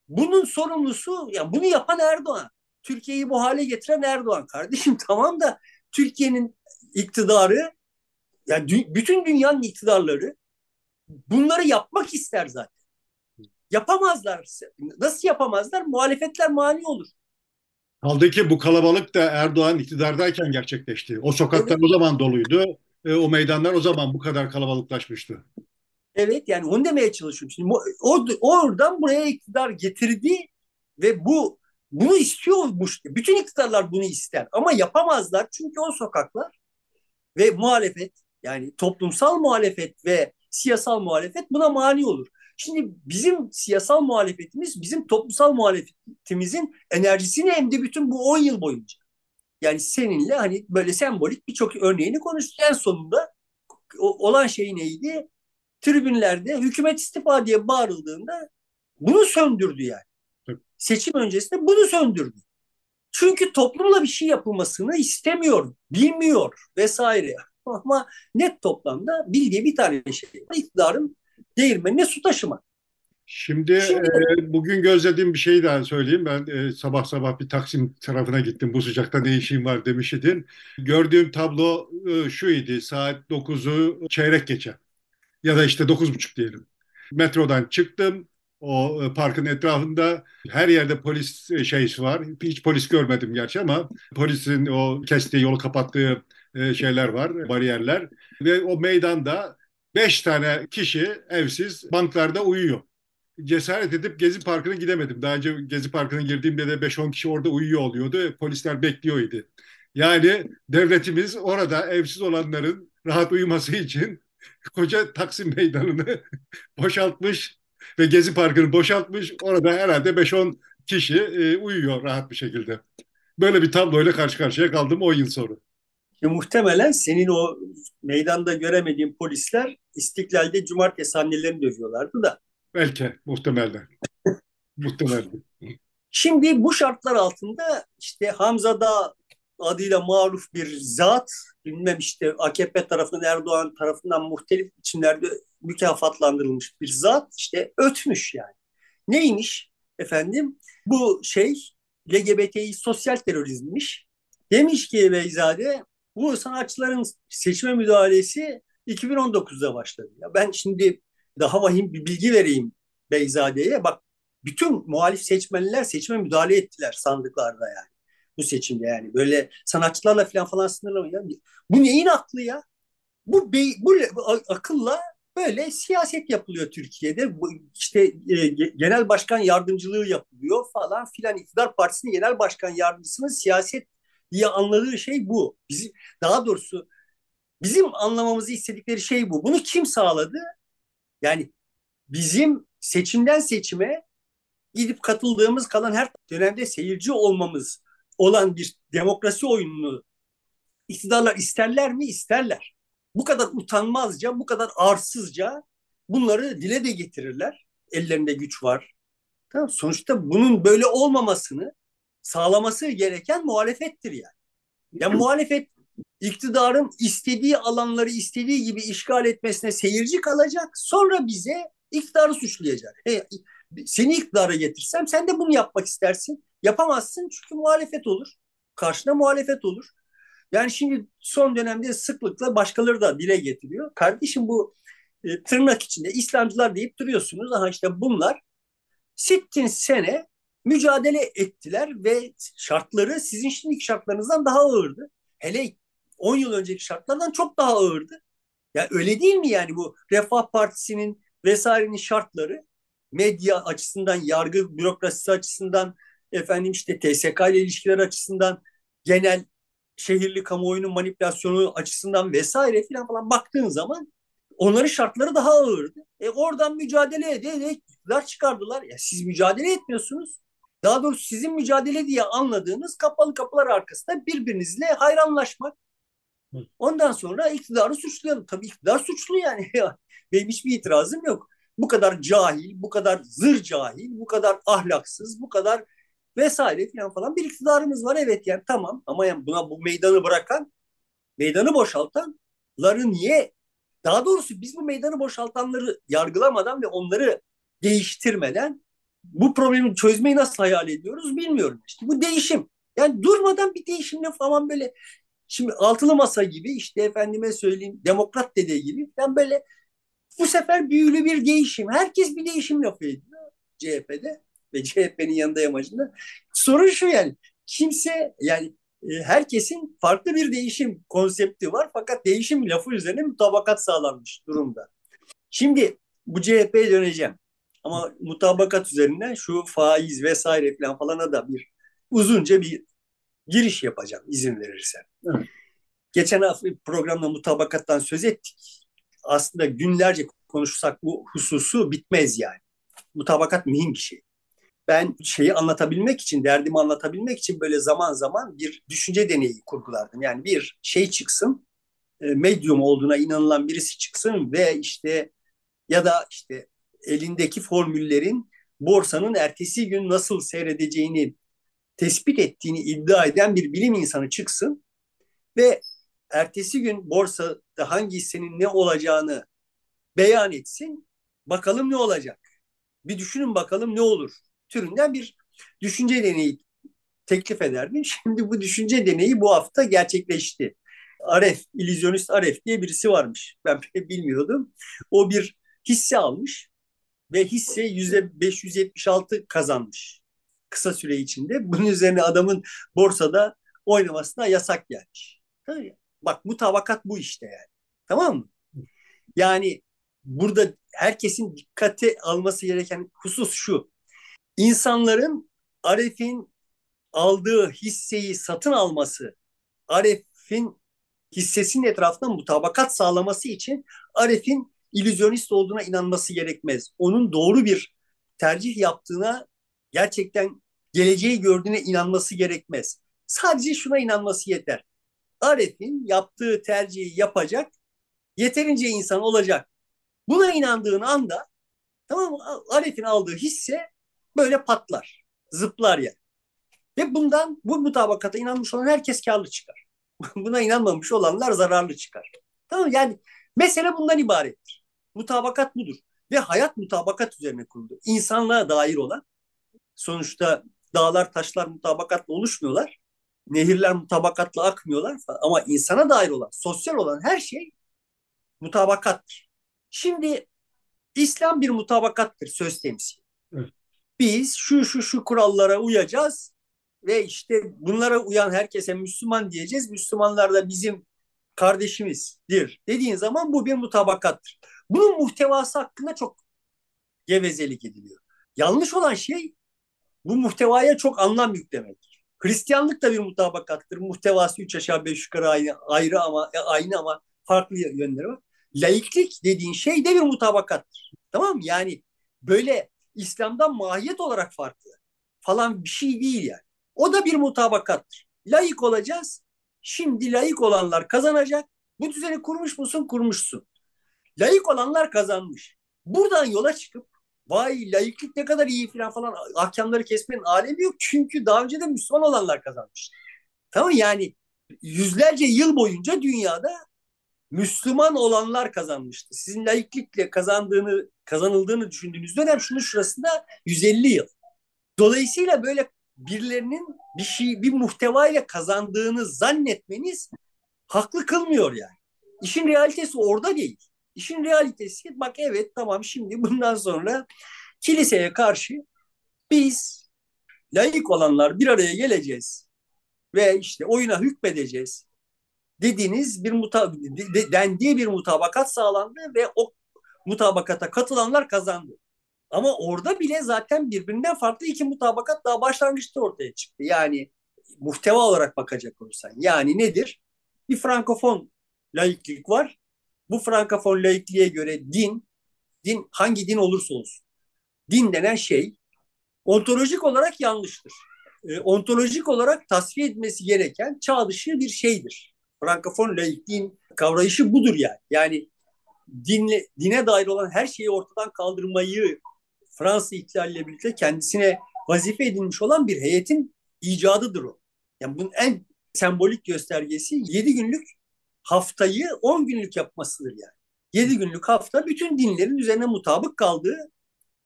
Bunun sorumlusu yani bunu yapan Erdoğan. Türkiye'yi bu hale getiren Erdoğan. Kardeşim [LAUGHS] tamam da Türkiye'nin iktidarı yani dü- bütün dünyanın iktidarları bunları yapmak ister zaten. Yapamazlar. Nasıl yapamazlar? Muhalefetler mani olur. Kaldı ki bu kalabalık da Erdoğan iktidardayken gerçekleşti. O sokaklar evet. o zaman doluydu. E, o meydanlar o zaman bu kadar kalabalıklaşmıştı. Evet yani onu demeye çalışıyorum. Şimdi o, oradan buraya iktidar getirdi ve bu bunu istiyormuş. Bütün iktidarlar bunu ister ama yapamazlar çünkü o sokaklar ve muhalefet yani toplumsal muhalefet ve siyasal muhalefet buna mani olur. Şimdi bizim siyasal muhalefetimiz bizim toplumsal muhalefetimizin enerjisini emdi bütün bu 10 yıl boyunca. Yani seninle hani böyle sembolik birçok örneğini konuştuk. En sonunda olan şey neydi? Tribünlerde hükümet istifa diye bağırıldığında bunu söndürdü yani. Seçim öncesinde bunu söndürdü. Çünkü toplumla bir şey yapılmasını istemiyor, bilmiyor vesaire. [LAUGHS] Ama net toplamda bildiği bir tane şey iktidarın değirmenine su taşımak. Şimdi, Şimdi e, bugün gözlediğim bir şeyi daha söyleyeyim. Ben e, sabah sabah bir Taksim tarafına gittim. Bu sıcakta ne işim var demiş idin. Gördüğüm tablo e, şu idi. Saat 9'u çeyrek geçe. Ya da işte 9.30 diyelim. Metrodan çıktım. O e, parkın etrafında her yerde polis e, şeysi var. Hiç polis görmedim gerçi ama polisin o kestiği yolu kapattığı e, şeyler var, bariyerler. Ve o meydanda beş tane kişi evsiz banklarda uyuyor cesaret edip Gezi Parkı'na gidemedim. Daha önce Gezi Parkı'na girdiğimde de 5-10 kişi orada uyuyor oluyordu. Polisler bekliyordu. Yani devletimiz orada evsiz olanların rahat uyuması için [LAUGHS] koca Taksim Meydanı'nı [LAUGHS] boşaltmış ve Gezi Parkı'nı boşaltmış. Orada herhalde 5-10 kişi e, uyuyor rahat bir şekilde. Böyle bir tabloyla karşı karşıya kaldım 10 yıl sonra. E, muhtemelen senin o meydanda göremediğin polisler İstiklal'de cumartesi annelerini dövüyorlardı da. Belki muhtemelen. [LAUGHS] muhtemelen. Şimdi bu şartlar altında işte Hamza da adıyla maruf bir zat, bilmem işte AKP tarafından Erdoğan tarafından muhtelif biçimlerde mükafatlandırılmış bir zat işte ötmüş yani. Neymiş efendim? Bu şey LGBTİ sosyal terörizmmiş. Demiş ki Beyzade bu sanatçıların seçme müdahalesi 2019'da başladı. Ya ben şimdi daha vahim bir bilgi vereyim Beyzade'ye. Bak bütün muhalif seçmenler seçime müdahale ettiler sandıklarda yani. Bu seçimde yani. Böyle sanatçılarla falan falan sınırlamıyor. Bu neyin aklı ya? Bu, bey, bu akılla böyle siyaset yapılıyor Türkiye'de. Bu işte e, genel başkan yardımcılığı yapılıyor falan filan. İktidar Partisi'nin genel başkan yardımcısının siyaset diye anladığı şey bu. Bizim, daha doğrusu bizim anlamamızı istedikleri şey bu. Bunu kim sağladı? Yani bizim seçimden seçime gidip katıldığımız kalan her dönemde seyirci olmamız olan bir demokrasi oyununu iktidarlar isterler mi? İsterler. Bu kadar utanmazca, bu kadar arsızca bunları dile de getirirler. Ellerinde güç var. Tamam, sonuçta bunun böyle olmamasını sağlaması gereken muhalefettir yani. Yani muhalefet iktidarın istediği alanları istediği gibi işgal etmesine seyirci kalacak. Sonra bize iktidarı suçlayacak. He, seni iktidara getirsem sen de bunu yapmak istersin. Yapamazsın çünkü muhalefet olur. Karşına muhalefet olur. Yani şimdi son dönemde sıklıkla başkaları da dile getiriyor. Kardeşim bu e, tırnak içinde İslamcılar deyip duruyorsunuz. Aha işte bunlar sittin sene mücadele ettiler ve şartları sizin şimdiki şartlarınızdan daha ağırdı. Hele 10 yıl önceki şartlardan çok daha ağırdı. Ya öyle değil mi yani bu Refah Partisi'nin vesairenin şartları medya açısından, yargı bürokrasisi açısından, efendim işte TSK ile ilişkiler açısından, genel şehirli kamuoyunun manipülasyonu açısından vesaire filan falan baktığın zaman onların şartları daha ağırdı. E oradan mücadele ederek çıkardılar. Ya siz mücadele etmiyorsunuz. Daha doğrusu sizin mücadele diye anladığınız kapalı kapılar arkasında birbirinizle hayranlaşmak. Ondan sonra iktidarı suçlayalım. Tabii iktidar suçlu yani. [LAUGHS] Benim hiçbir itirazım yok. Bu kadar cahil, bu kadar zır cahil, bu kadar ahlaksız, bu kadar vesaire falan falan bir iktidarımız var. Evet yani tamam ama yani buna bu meydanı bırakan, meydanı boşaltanları niye? Daha doğrusu biz bu meydanı boşaltanları yargılamadan ve onları değiştirmeden bu problemi çözmeyi nasıl hayal ediyoruz bilmiyorum. İşte bu değişim. Yani durmadan bir değişimle falan böyle Şimdi altılı masa gibi işte efendime söyleyeyim demokrat dede gibi ben böyle bu sefer büyülü bir değişim. Herkes bir değişim lafı ediyor CHP'de ve CHP'nin yanında yamacında. Sorun şu yani kimse yani e, herkesin farklı bir değişim konsepti var fakat değişim lafı üzerine mutabakat sağlanmış durumda. Şimdi bu CHP'ye döneceğim. Ama mutabakat üzerinden şu faiz vesaire falan falana da bir uzunca bir giriş yapacağım izin verirsen. Evet. Geçen hafta programda mutabakattan söz ettik. Aslında günlerce konuşsak bu hususu bitmez yani. Mutabakat mühim bir şey. Ben şeyi anlatabilmek için, derdimi anlatabilmek için böyle zaman zaman bir düşünce deneyi kurgulardım. Yani bir şey çıksın, e, medyum olduğuna inanılan birisi çıksın ve işte ya da işte elindeki formüllerin borsanın ertesi gün nasıl seyredeceğini tespit ettiğini iddia eden bir bilim insanı çıksın ve ertesi gün borsada hangi hissenin ne olacağını beyan etsin. Bakalım ne olacak? Bir düşünün bakalım ne olur? Türünden bir düşünce deneyi teklif ederdim. [LAUGHS] Şimdi bu düşünce deneyi bu hafta gerçekleşti. Aref, illüzyonist Aref diye birisi varmış. Ben bilmiyordum. O bir hisse almış ve hisse yüzde 576 kazanmış kısa süre içinde. Bunun üzerine adamın borsada oynamasına yasak gelmiş. Bak mutabakat bu işte yani. Tamam mı? Yani burada herkesin dikkate alması gereken husus şu. İnsanların Aref'in aldığı hisseyi satın alması, Aref'in hissesinin etrafında mutabakat sağlaması için Aref'in illüzyonist olduğuna inanması gerekmez. Onun doğru bir tercih yaptığına gerçekten geleceği gördüğüne inanması gerekmez. Sadece şuna inanması yeter. Aref'in yaptığı tercihi yapacak, yeterince insan olacak. Buna inandığın anda tamam mı? Aref'in aldığı hisse böyle patlar, zıplar ya. Yani. Ve bundan bu mutabakata inanmış olan herkes karlı çıkar. [LAUGHS] Buna inanmamış olanlar zararlı çıkar. Tamam Yani mesele bundan ibarettir. Mutabakat budur. Ve hayat mutabakat üzerine kuruldu. İnsanlığa dair olan sonuçta dağlar taşlar mutabakatla oluşmuyorlar. Nehirler mutabakatla akmıyorlar falan. Ama insana dair olan, sosyal olan her şey mutabakattır. Şimdi İslam bir mutabakattır söz temsili. Biz şu şu şu kurallara uyacağız ve işte bunlara uyan herkese Müslüman diyeceğiz. Müslümanlar da bizim kardeşimizdir dediğin zaman bu bir mutabakattır. Bunun muhtevası hakkında çok gevezelik ediliyor. Yanlış olan şey bu muhtevaya çok anlam yüklemek. Hristiyanlık da bir mutabakattır. Muhtevası üç aşağı beş yukarı aynı, ayrı ama e, aynı ama farklı yönleri var. Laiklik dediğin şey de bir mutabakattır. Tamam mı? Yani böyle İslam'dan mahiyet olarak farklı falan bir şey değil yani. O da bir mutabakattır. Layık olacağız. Şimdi layık olanlar kazanacak. Bu düzeni kurmuş musun? Kurmuşsun. Layık olanlar kazanmış. Buradan yola çıkıp vay layıklık ne kadar iyi falan falan ahkamları kesmenin alemi yok. Çünkü daha önce de Müslüman olanlar kazanmış. Tamam yani yüzlerce yıl boyunca dünyada Müslüman olanlar kazanmıştı. Sizin layıklıkla kazandığını kazanıldığını düşündüğünüz dönem şunun şurasında 150 yıl. Dolayısıyla böyle birilerinin bir şey bir muhtevayla kazandığını zannetmeniz haklı kılmıyor yani. İşin realitesi orada değil. İşin realitesi bak evet tamam şimdi bundan sonra kiliseye karşı biz layık olanlar bir araya geleceğiz ve işte oyuna hükmedeceğiz dediğiniz bir muta dendiği bir mutabakat sağlandı ve o mutabakata katılanlar kazandı. Ama orada bile zaten birbirinden farklı iki mutabakat daha başlangıçta ortaya çıktı. Yani muhteva olarak bakacak olursan. Yani nedir? Bir frankofon laiklik var. Bu frankofon laikliğe göre din, din hangi din olursa olsun. Din denen şey ontolojik olarak yanlıştır. E, ontolojik olarak tasfiye etmesi gereken çağ dışı bir şeydir. Frankofon laikliğin kavrayışı budur yani. Yani dinle, dine dair olan her şeyi ortadan kaldırmayı Fransız ihtilaliyle birlikte kendisine vazife edilmiş olan bir heyetin icadıdır o. Yani bunun en sembolik göstergesi 7 günlük haftayı 10 günlük yapmasıdır yani. 7 günlük hafta bütün dinlerin üzerine mutabık kaldığı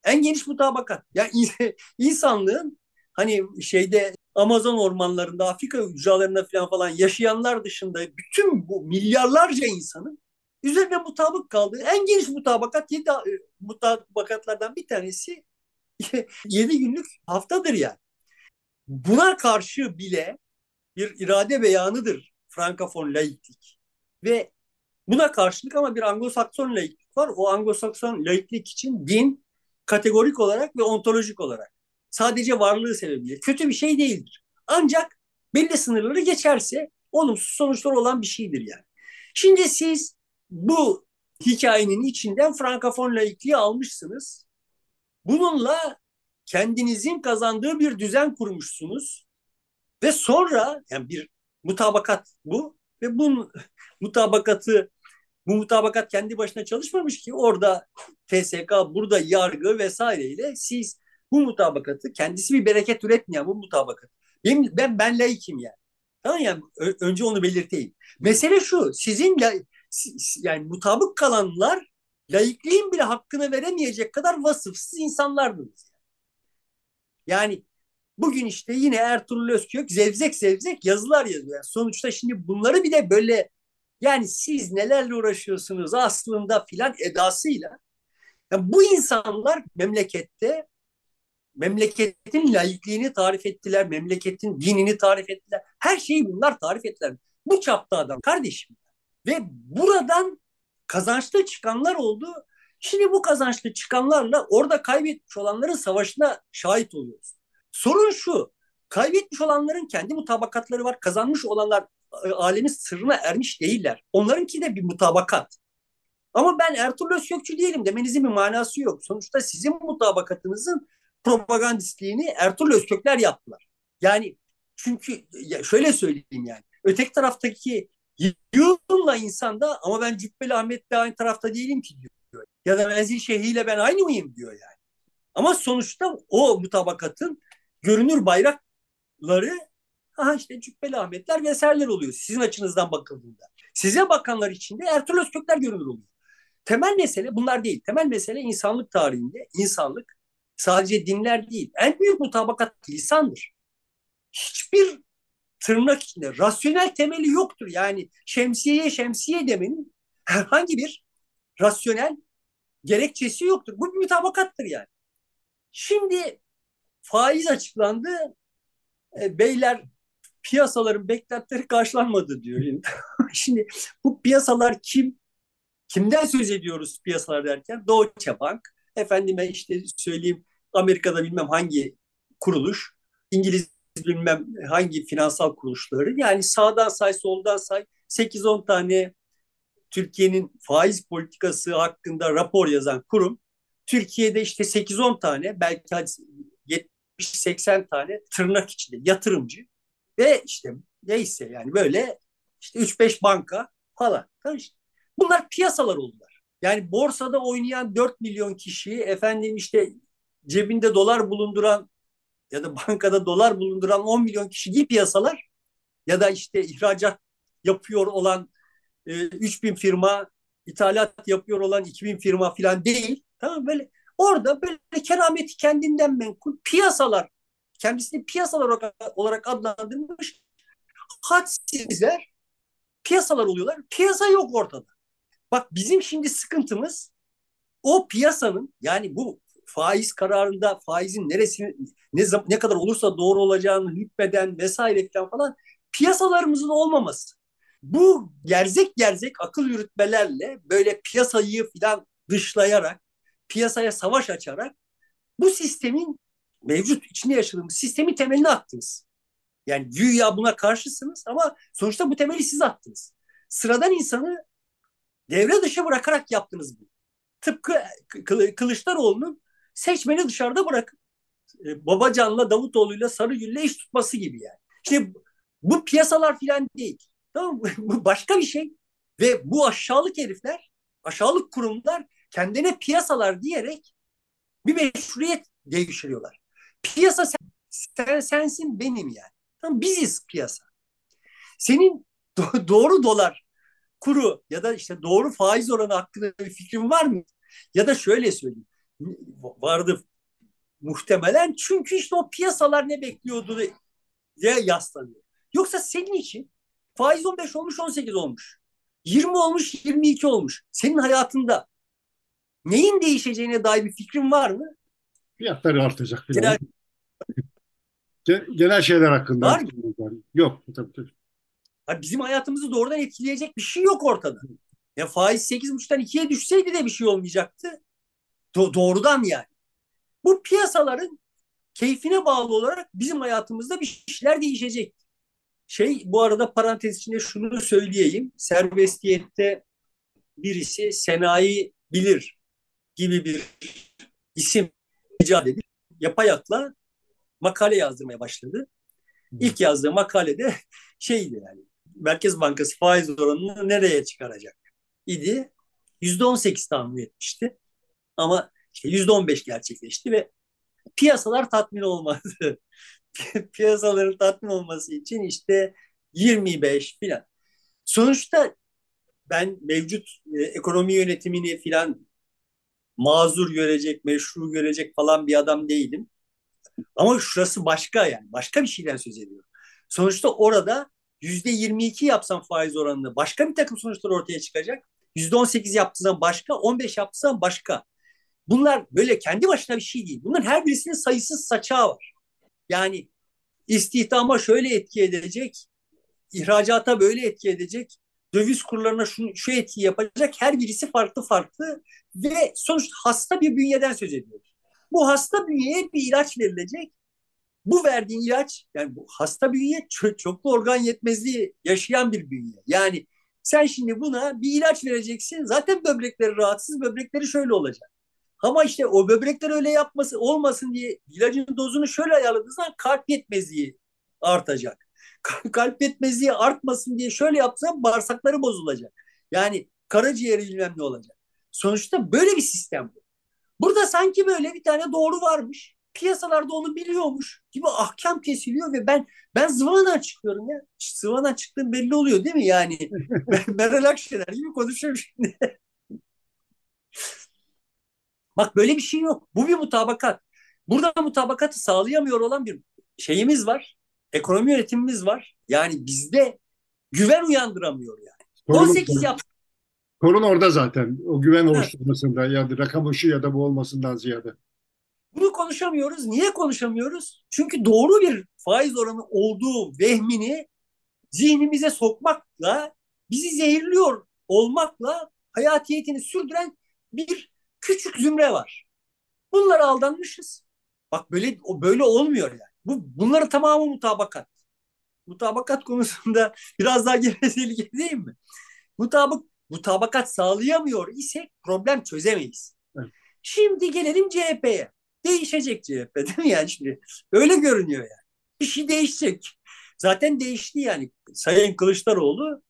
en geniş mutabakat. Yani [LAUGHS] insanlığın hani şeyde Amazon ormanlarında, Afrika ücralarında falan falan yaşayanlar dışında bütün bu milyarlarca insanın üzerine mutabık kaldığı en geniş mutabakat yedi e, mutabakatlardan bir tanesi [LAUGHS] yedi günlük haftadır yani. Buna karşı bile bir irade beyanıdır Frankofon laiklik. Ve buna karşılık ama bir Anglo-Sakson laiklik var. O Anglo-Sakson laiklik için din kategorik olarak ve ontolojik olarak sadece varlığı sebebiyle kötü bir şey değildir. Ancak belli sınırları geçerse olumsuz sonuçlar olan bir şeydir yani. Şimdi siz bu hikayenin içinden frankofon laikliği almışsınız. Bununla kendinizin kazandığı bir düzen kurmuşsunuz. Ve sonra yani bir mutabakat bu ve bu mutabakatı bu mutabakat kendi başına çalışmamış ki orada TSK, burada yargı vesaireyle siz bu mutabakatı kendisi bir bereket üretmeyen bu mutabakat. Benim, ben ben laikim yani. Tamam yani önce onu belirteyim. Mesele şu sizin la, yani mutabık kalanlar laikliğin bile hakkını veremeyecek kadar vasıfsız insanlardınız. Yani bugün işte yine Ertuğrul Özkök zevzek zevzek yazılar yazıyor. Yani sonuçta şimdi bunları bir de böyle yani siz nelerle uğraşıyorsunuz aslında filan edasıyla yani bu insanlar memlekette memleketin laikliğini tarif ettiler, memleketin dinini tarif ettiler. Her şeyi bunlar tarif ettiler. Bu çapta adam kardeşim. Ve buradan kazançlı çıkanlar oldu. Şimdi bu kazançlı çıkanlarla orada kaybetmiş olanların savaşına şahit oluyoruz. Sorun şu, kaybetmiş olanların kendi mutabakatları var, kazanmış olanlar e, alemin sırrına ermiş değiller. Onlarınki de bir mutabakat. Ama ben Ertuğrul Özkökçü değilim demenizin bir manası yok. Sonuçta sizin mutabakatınızın propagandistliğini Ertuğrul Özkökler yaptılar. Yani çünkü şöyle söyleyeyim yani. Öteki taraftaki yığınla insan da ama ben Cübbeli Ahmet'le aynı tarafta değilim ki diyor. Ya da Menzil Şeyhi ile ben aynı mıyım diyor yani. Ama sonuçta o mutabakatın görünür bayrakları aha işte Cübbeli Ahmetler vesaireler oluyor sizin açınızdan bakıldığında. Size bakanlar için de Ertuğrul Özkökler görünür oluyor. Temel mesele bunlar değil. Temel mesele insanlık tarihinde insanlık sadece dinler değil. En büyük mutabakat lisandır. Hiçbir tırnak içinde rasyonel temeli yoktur. Yani şemsiyeye şemsiye demenin herhangi bir rasyonel gerekçesi yoktur. Bu bir mutabakattır yani. Şimdi faiz açıklandı. E, beyler piyasaların beklentileri karşılanmadı diyor. [LAUGHS] Şimdi bu piyasalar kim? Kimden söz ediyoruz piyasalar derken? Deutsche Bank. Efendime işte söyleyeyim Amerika'da bilmem hangi kuruluş, İngiliz bilmem hangi finansal kuruluşları. Yani sağdan say, soldan say 8-10 tane Türkiye'nin faiz politikası hakkında rapor yazan kurum. Türkiye'de işte 8-10 tane belki 70-80 tane tırnak içinde yatırımcı ve işte neyse yani böyle işte 3-5 banka falan. işte bunlar piyasalar oldular. Yani borsada oynayan 4 milyon kişi efendim işte cebinde dolar bulunduran ya da bankada dolar bulunduran 10 milyon kişi değil piyasalar ya da işte ihracat yapıyor olan e, 3000 firma, ithalat yapıyor olan 2000 firma falan değil. Tamam böyle orada böyle kerameti kendinden menkul piyasalar kendisini piyasalar olarak adlandırmış hadsizler piyasalar oluyorlar. Piyasa yok ortada. Bak bizim şimdi sıkıntımız o piyasanın yani bu faiz kararında faizin neresini ne, ne kadar olursa doğru olacağını hükmeden vesaire falan piyasalarımızın olmaması. Bu gerzek gerzek akıl yürütmelerle böyle piyasayı falan dışlayarak, piyasaya savaş açarak bu sistemin mevcut içinde yaşadığımız sistemin temelini attınız. Yani güya buna karşısınız ama sonuçta bu temeli siz attınız. Sıradan insanı devre dışı bırakarak yaptınız bunu. Tıpkı Kılıçdaroğlu'nun seçmeni dışarıda bırakın. E, Babacan'la Davutoğlu'yla Sarıgül'le iş tutması gibi yani. İşte bu piyasalar filan değil. Tamam mı? [LAUGHS] Bu başka bir şey. Ve bu aşağılık herifler, aşağılık kurumlar kendine piyasalar diyerek bir meşruiyet devşiriyorlar. Piyasa sen, sen, sensin benim yani. Tamam, biziz piyasa. Senin do- doğru dolar kuru ya da işte doğru faiz oranı hakkında bir fikrin var mı? Ya da şöyle söyleyeyim vardı muhtemelen. Çünkü işte o piyasalar ne bekliyordu diye yaslanıyor. Yoksa senin için faiz 15 olmuş 18 olmuş. 20 olmuş 22 olmuş. Senin hayatında neyin değişeceğine dair bir fikrin var mı? Fiyatları artacak falan. Genel, genel şeyler hakkında. Var Yok tabii tabii. bizim hayatımızı doğrudan etkileyecek bir şey yok ortada. Ya faiz 8,5'tan 2'ye düşseydi de bir şey olmayacaktı. Do- doğrudan yani. Bu piyasaların keyfine bağlı olarak bizim hayatımızda bir şeyler değişecek. Şey bu arada parantez içinde şunu söyleyeyim. Serbestiyette birisi Senayi Bilir gibi bir isim icat edip yapayakla makale yazdırmaya başladı. İlk yazdığı makalede [LAUGHS] şeydi yani Merkez Bankası faiz oranını nereye çıkaracak idi. %18 tahmin etmişti. Ama işte %15 gerçekleşti ve piyasalar tatmin olmadı. [LAUGHS] Piyasaların tatmin olması için işte 25 filan. Sonuçta ben mevcut e, ekonomi yönetimini filan mazur görecek, meşru görecek falan bir adam değilim. Ama şurası başka yani. Başka bir şeyden söz ediyorum. Sonuçta orada yüzde 22 yapsam faiz oranını başka bir takım sonuçlar ortaya çıkacak. Yüzde 18 yaptığın başka, 15 yaptığın başka. Bunlar böyle kendi başına bir şey değil. Bunların her birisinin sayısız saçağı var. Yani istihdama şöyle etki edecek, ihracata böyle etki edecek, döviz kurlarına şu, şu etki yapacak her birisi farklı farklı ve sonuçta hasta bir bünyeden söz ediyoruz. Bu hasta bünyeye bir ilaç verilecek. Bu verdiğin ilaç yani bu hasta bünye çok, çoklu organ yetmezliği yaşayan bir bünye. Yani sen şimdi buna bir ilaç vereceksin. Zaten böbrekleri rahatsız. Böbrekleri şöyle olacak. Ama işte o böbrekler öyle yapması olmasın diye ilacın dozunu şöyle ayarladığınız zaman kalp yetmezliği artacak. Kalp yetmezliği artmasın diye şöyle yapsam bağırsakları bozulacak. Yani karaciğeri bilmem ne olacak. Sonuçta böyle bir sistem bu. Burada sanki böyle bir tane doğru varmış. Piyasalarda onu biliyormuş gibi ahkam kesiliyor ve ben ben zıvanadan çıkıyorum ya. Zıvanadan çıktığım belli oluyor değil mi yani? [LAUGHS] Meral Akşener gibi konuşuyorum şimdi. Bak böyle bir şey yok. Bu bir mutabakat. Burada mutabakatı sağlayamıyor olan bir şeyimiz var. Ekonomi yönetimimiz var. Yani bizde güven uyandıramıyor yani. Sorun, 18 yap. Sorun orada zaten. O güven oluşturmasında ya da rakam şu ya da bu olmasından ziyade. Bunu konuşamıyoruz. Niye konuşamıyoruz? Çünkü doğru bir faiz oranı olduğu vehmini zihnimize sokmakla, bizi zehirliyor olmakla hayatiyetini sürdüren bir küçük zümre var. Bunlara aldanmışız. Bak böyle böyle olmuyor yani. Bu bunların tamamı mutabakat. Mutabakat konusunda [LAUGHS] biraz daha gevezeli değil mi? Mutabık mutabakat sağlayamıyor isek problem çözemeyiz. Evet. Şimdi gelelim CHP'ye. Değişecek CHP değil mi yani şimdi? Öyle görünüyor yani. Bir şey değişecek. Zaten değişti yani. Sayın Kılıçdaroğlu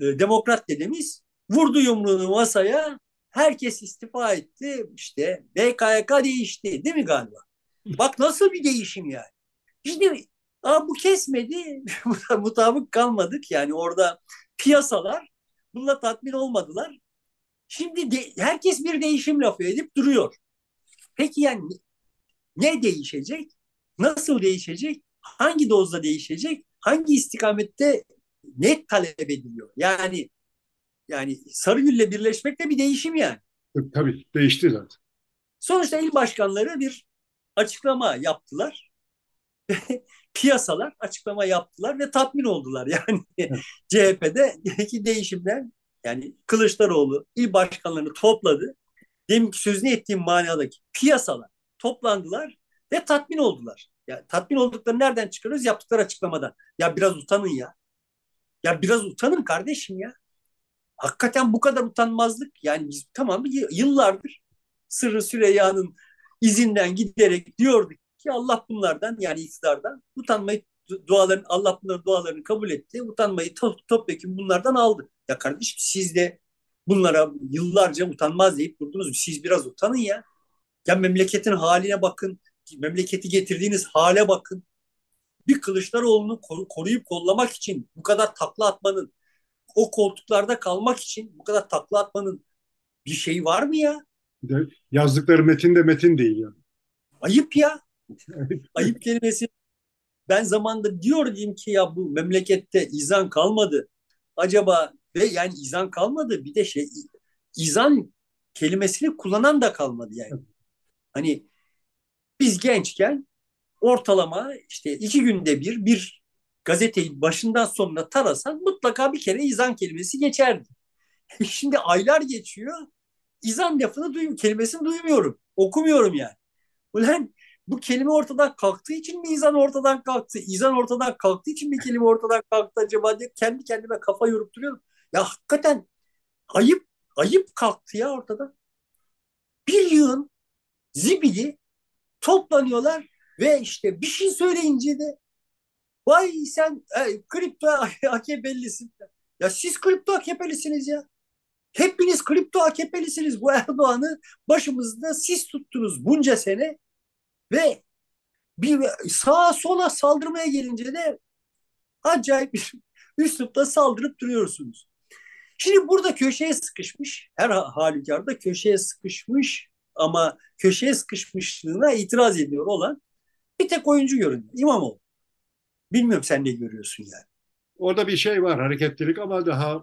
e, demokrat dedemiz vurdu yumruğunu masaya herkes istifa etti işte BKYK değişti değil mi galiba? Bak nasıl bir değişim yani. Şimdi Aa, bu kesmedi. [LAUGHS] Mutabık kalmadık. Yani orada piyasalar bununla tatmin olmadılar. Şimdi de, herkes bir değişim lafı edip duruyor. Peki yani ne değişecek? Nasıl değişecek? Hangi dozda değişecek? Hangi istikamette ne talep ediliyor? Yani yani Sarıgül'le birleşmek de bir değişim yani. Tabii değişti zaten. Sonuçta il başkanları bir açıklama yaptılar. [LAUGHS] Piyasalar açıklama yaptılar ve tatmin oldular. Yani [LAUGHS] CHP'deki değişimden yani Kılıçdaroğlu il başkanlarını topladı. Demin ki sözünü ettiğim manadaki piyasalar toplandılar ve tatmin oldular. Ya tatmin oldukları nereden çıkarıyoruz? Yaptıkları açıklamadan. Ya biraz utanın ya. Ya biraz utanın kardeşim ya. Hakikaten bu kadar utanmazlık yani biz tamam yıllardır Sırrı Süreyya'nın izinden giderek diyorduk ki Allah bunlardan yani iktidardan utanmayı duaların Allah bunların dualarını kabul etti. Utanmayı top, topyekun bunlardan aldı. Ya kardeşim siz de bunlara yıllarca utanmaz deyip durdunuz. Siz biraz utanın ya. Ya memleketin haline bakın. Memleketi getirdiğiniz hale bakın. Bir Kılıçdaroğlu'nu koruyup kollamak için bu kadar takla atmanın, o koltuklarda kalmak için bu kadar takla atmanın bir şeyi var mı ya? Yazdıkları metin de metin değil yani. Ayıp ya. [LAUGHS] Ayıp kelimesi. Ben zamanda diyordum ki ya bu memlekette izan kalmadı. Acaba ve yani izan kalmadı bir de şey izan kelimesini kullanan da kalmadı yani. Hani biz gençken ortalama işte iki günde bir bir gazeteyi başından sonuna tarasan mutlaka bir kere izan kelimesi geçerdi. [LAUGHS] Şimdi aylar geçiyor. İzan lafını duyum, kelimesini duymuyorum. Okumuyorum yani. Ulan bu kelime ortadan kalktığı için mi izan ortadan kalktı? İzan ortadan kalktığı için mi kelime ortadan kalktı acaba diye kendi kendime kafa yorup duruyorum. Ya hakikaten ayıp, ayıp kalktı ya ortadan. Bir yığın zibidi toplanıyorlar ve işte bir şey söyleyince de vay sen e, kripto [LAUGHS] AKP'lisin. Ya siz kripto AKP'lisiniz ya. Hepiniz kripto AKP'lisiniz. Bu Erdoğan'ı başımızda siz tuttunuz bunca sene ve bir sağa sola saldırmaya gelince de acayip bir [LAUGHS] üslupla saldırıp duruyorsunuz. Şimdi burada köşeye sıkışmış, her halükarda köşeye sıkışmış ama köşeye sıkışmışlığına itiraz ediyor olan bir tek oyuncu görünüyor. İmamoğlu. Bilmiyorum sen ne görüyorsun yani. Orada bir şey var hareketlilik ama daha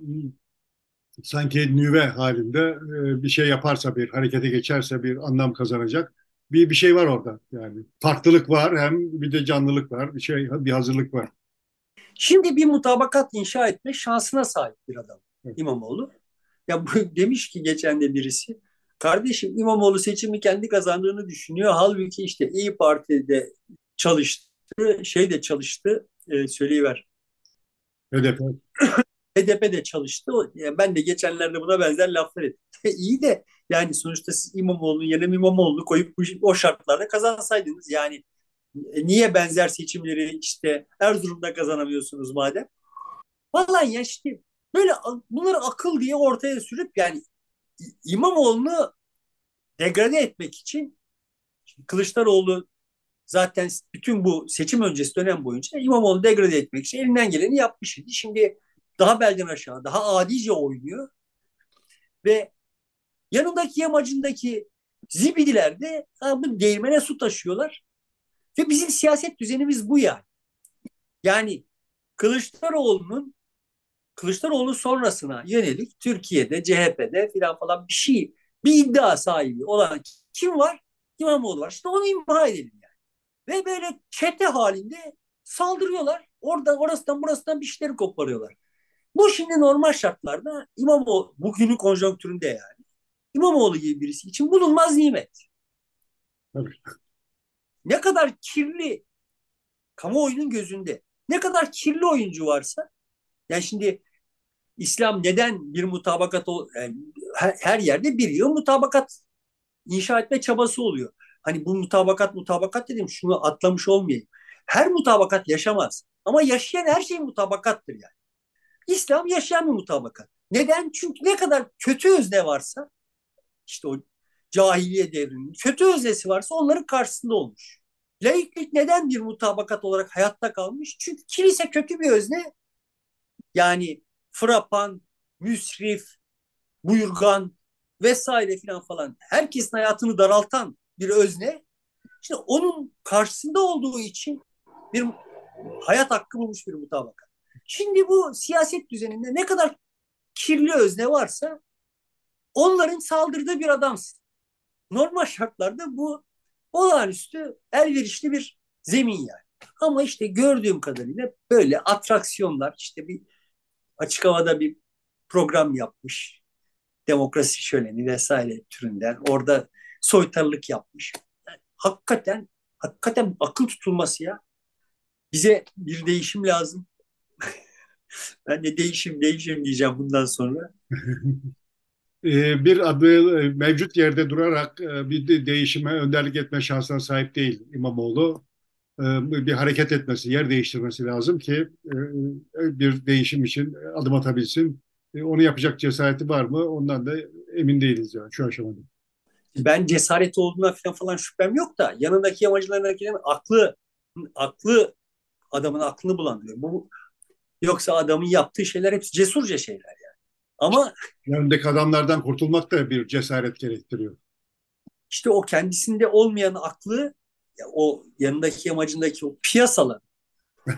sanki nüve halinde e, bir şey yaparsa bir harekete geçerse bir anlam kazanacak bir bir şey var orada yani farklılık var hem bir de canlılık var bir şey bir hazırlık var. Şimdi bir mutabakat inşa etme şansına sahip bir adam evet. İmamoğlu. Ya bu, [LAUGHS] demiş ki geçen de birisi kardeşim İmamoğlu seçimi kendi kazandığını düşünüyor. Halbuki işte İyi Parti'de çalıştı, şey de çalıştı, e, söyleyiver. HDP. [LAUGHS] HDP de çalıştı. Ben de geçenlerde buna benzer laflar ettim. [LAUGHS] İyi de yani sonuçta siz İmamoğlu'nun yerine İmamoğlu'nu koyup o şartlarda kazansaydınız yani e, niye benzer seçimleri işte Erzurum'da kazanamıyorsunuz madem? Vallahi ya işte böyle bunları akıl diye ortaya sürüp yani İmamoğlu'nu degrade etmek için Kılıçdaroğlu zaten bütün bu seçim öncesi dönem boyunca İmamoğlu degrade etmek için elinden geleni yapmış idi. Şimdi daha belden aşağı, daha adice oynuyor. Ve yanındaki yamacındaki zibidiler de bu değirmene su taşıyorlar. Ve bizim siyaset düzenimiz bu yani. Yani Kılıçdaroğlu'nun Kılıçdaroğlu sonrasına yönelik Türkiye'de, CHP'de filan falan bir şey, bir iddia sahibi olan kim var? İmamoğlu var. İşte onu imha edelim yani. Ve böyle çete halinde saldırıyorlar. Oradan orasından burasından bir şeyleri koparıyorlar. Bu şimdi normal şartlarda İmamoğlu, bugünün konjonktüründe yani, İmamoğlu gibi birisi için bulunmaz nimet. Tabii. Ne kadar kirli kamuoyunun gözünde ne kadar kirli oyuncu varsa yani şimdi İslam neden bir mutabakat yani her, her yerde bir yıl mutabakat inşa etme çabası oluyor. Hani bu mutabakat mutabakat dedim şunu atlamış olmayayım. Her mutabakat yaşamaz. Ama yaşayan her şey mutabakattır yani. İslam yaşayan bir mutabakat. Neden? Çünkü ne kadar kötü özne varsa işte o cahiliye devrinin kötü öznesi varsa onların karşısında olmuş. Laiklik neden bir mutabakat olarak hayatta kalmış? Çünkü kilise kötü bir özne. Yani frapan, müsrif, buyurgan vesaire filan falan herkesin hayatını daraltan bir özne. İşte onun karşısında olduğu için bir hayat hakkı bulmuş bir mutabakat. Şimdi bu siyaset düzeninde ne kadar kirli özne varsa onların saldırdığı bir adamsın. Normal şartlarda bu olağanüstü elverişli bir zemin yani. Ama işte gördüğüm kadarıyla böyle atraksiyonlar işte bir açık havada bir program yapmış. Demokrasi şöleni vesaire türünden. Orada soytarılık yapmış. Yani hakikaten hakikaten akıl tutulması ya. Bize bir değişim lazım. Ben de değişim değişim diyeceğim bundan sonra. [LAUGHS] Ee, bir adı e, mevcut yerde durarak e, bir değişime önderlik etme şansına sahip değil İmamoğlu. Ee, bir hareket etmesi, yer değiştirmesi lazım ki e, bir değişim için adım atabilsin. Onu yapacak cesareti var mı? Ondan da emin değiliz yani şu aşamada. Ben cesaret olduğuna falan falan şüphem yok da yanındaki yamacılarındakilerin aklı aklı adamın aklını bulandırıyor. Bu yoksa adamın yaptığı şeyler hepsi cesurca şeyler yani. Ama yanındaki adamlardan kurtulmak da bir cesaret gerektiriyor. İşte o kendisinde olmayan aklı o yanındaki yamacındaki o piyasalar [LAUGHS]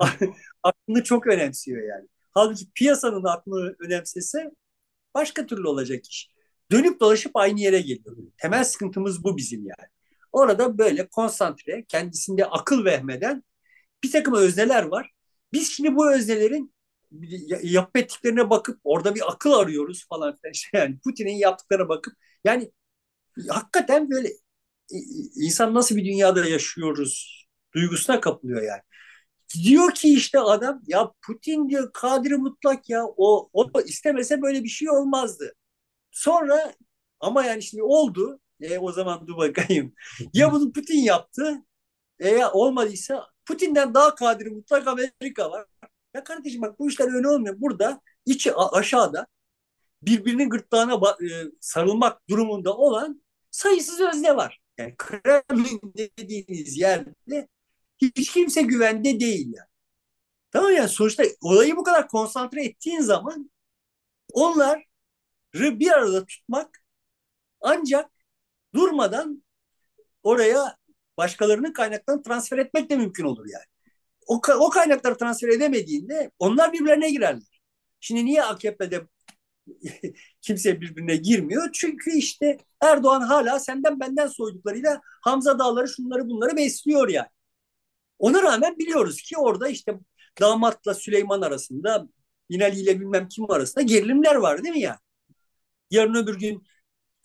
aklını çok önemsiyor yani. Halbuki piyasanın aklını önemsese başka türlü olacak iş. Dönüp dolaşıp aynı yere geliyor. Temel sıkıntımız bu bizim yani. Orada böyle konsantre, kendisinde akıl vehmeden bir takım özneler var. Biz şimdi bu öznelerin yapıp ettiklerine bakıp orada bir akıl arıyoruz falan. İşte [LAUGHS] yani Putin'in yaptıklarına bakıp yani hakikaten böyle insan nasıl bir dünyada yaşıyoruz duygusuna kapılıyor yani. Diyor ki işte adam ya Putin diyor kadiri mutlak ya o, o istemese böyle bir şey olmazdı. Sonra ama yani şimdi oldu. E, o zaman dur bakayım. [LAUGHS] Ya bunu Putin yaptı. E, olmadıysa Putin'den daha kadiri mutlak Amerika var. Ya kardeşim bak bu işler öyle olmuyor. Burada içi aşağıda birbirinin gırtlağına e, sarılmak durumunda olan sayısız özne var. Yani Kremlin dediğiniz yerde hiç kimse güvende değil yani. Tamam yani sonuçta olayı bu kadar konsantre ettiğin zaman onları bir arada tutmak ancak durmadan oraya başkalarının kaynaklarını transfer etmek de mümkün olur yani. O, o kaynakları transfer edemediğinde onlar birbirlerine girerler. Şimdi niye AKP'de [LAUGHS] kimse birbirine girmiyor? Çünkü işte Erdoğan hala senden benden soyduklarıyla Hamza Dağları şunları bunları besliyor yani. Ona rağmen biliyoruz ki orada işte damatla Süleyman arasında Binali ile bilmem kim arasında gerilimler var değil mi ya? Yarın öbür gün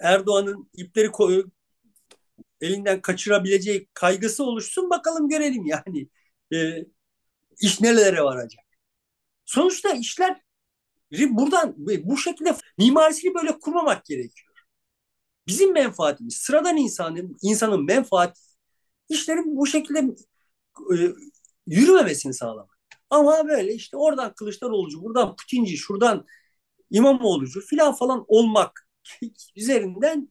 Erdoğan'ın ipleri koy, elinden kaçırabileceği kaygısı oluşsun bakalım görelim yani. E, iş nerelere varacak? Sonuçta işler buradan bu şekilde mimarisini böyle kurmamak gerekiyor. Bizim menfaatimiz, sıradan insanın insanın menfaati işlerin bu şekilde e, yürümemesini sağlamak. Ama böyle işte oradan Kılıçdaroğlu'cu, buradan Putinci, şuradan İmamoğlu'cu filan falan olmak [LAUGHS] üzerinden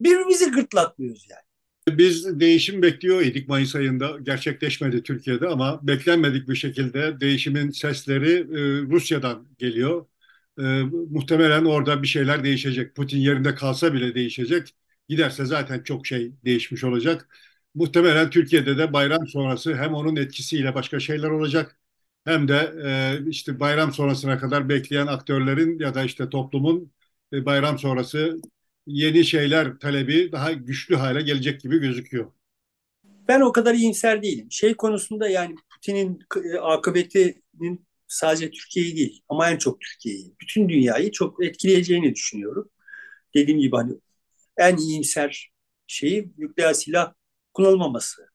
birbirimizi gırtlatmıyoruz yani. Biz değişim bekliyor idik Mayıs ayında. Gerçekleşmedi Türkiye'de ama beklenmedik bir şekilde değişimin sesleri e, Rusya'dan geliyor. E, muhtemelen orada bir şeyler değişecek. Putin yerinde kalsa bile değişecek. Giderse zaten çok şey değişmiş olacak. Muhtemelen Türkiye'de de bayram sonrası hem onun etkisiyle başka şeyler olacak hem de e, işte bayram sonrasına kadar bekleyen aktörlerin ya da işte toplumun e, bayram sonrası yeni şeyler talebi daha güçlü hale gelecek gibi gözüküyor. Ben o kadar iyimser değilim. Şey konusunda yani Putin'in e, akıbetinin sadece Türkiye'yi değil ama en çok Türkiye'yi, bütün dünyayı çok etkileyeceğini düşünüyorum. Dediğim gibi hani en iyimser şeyi nükleer silah kullanılmaması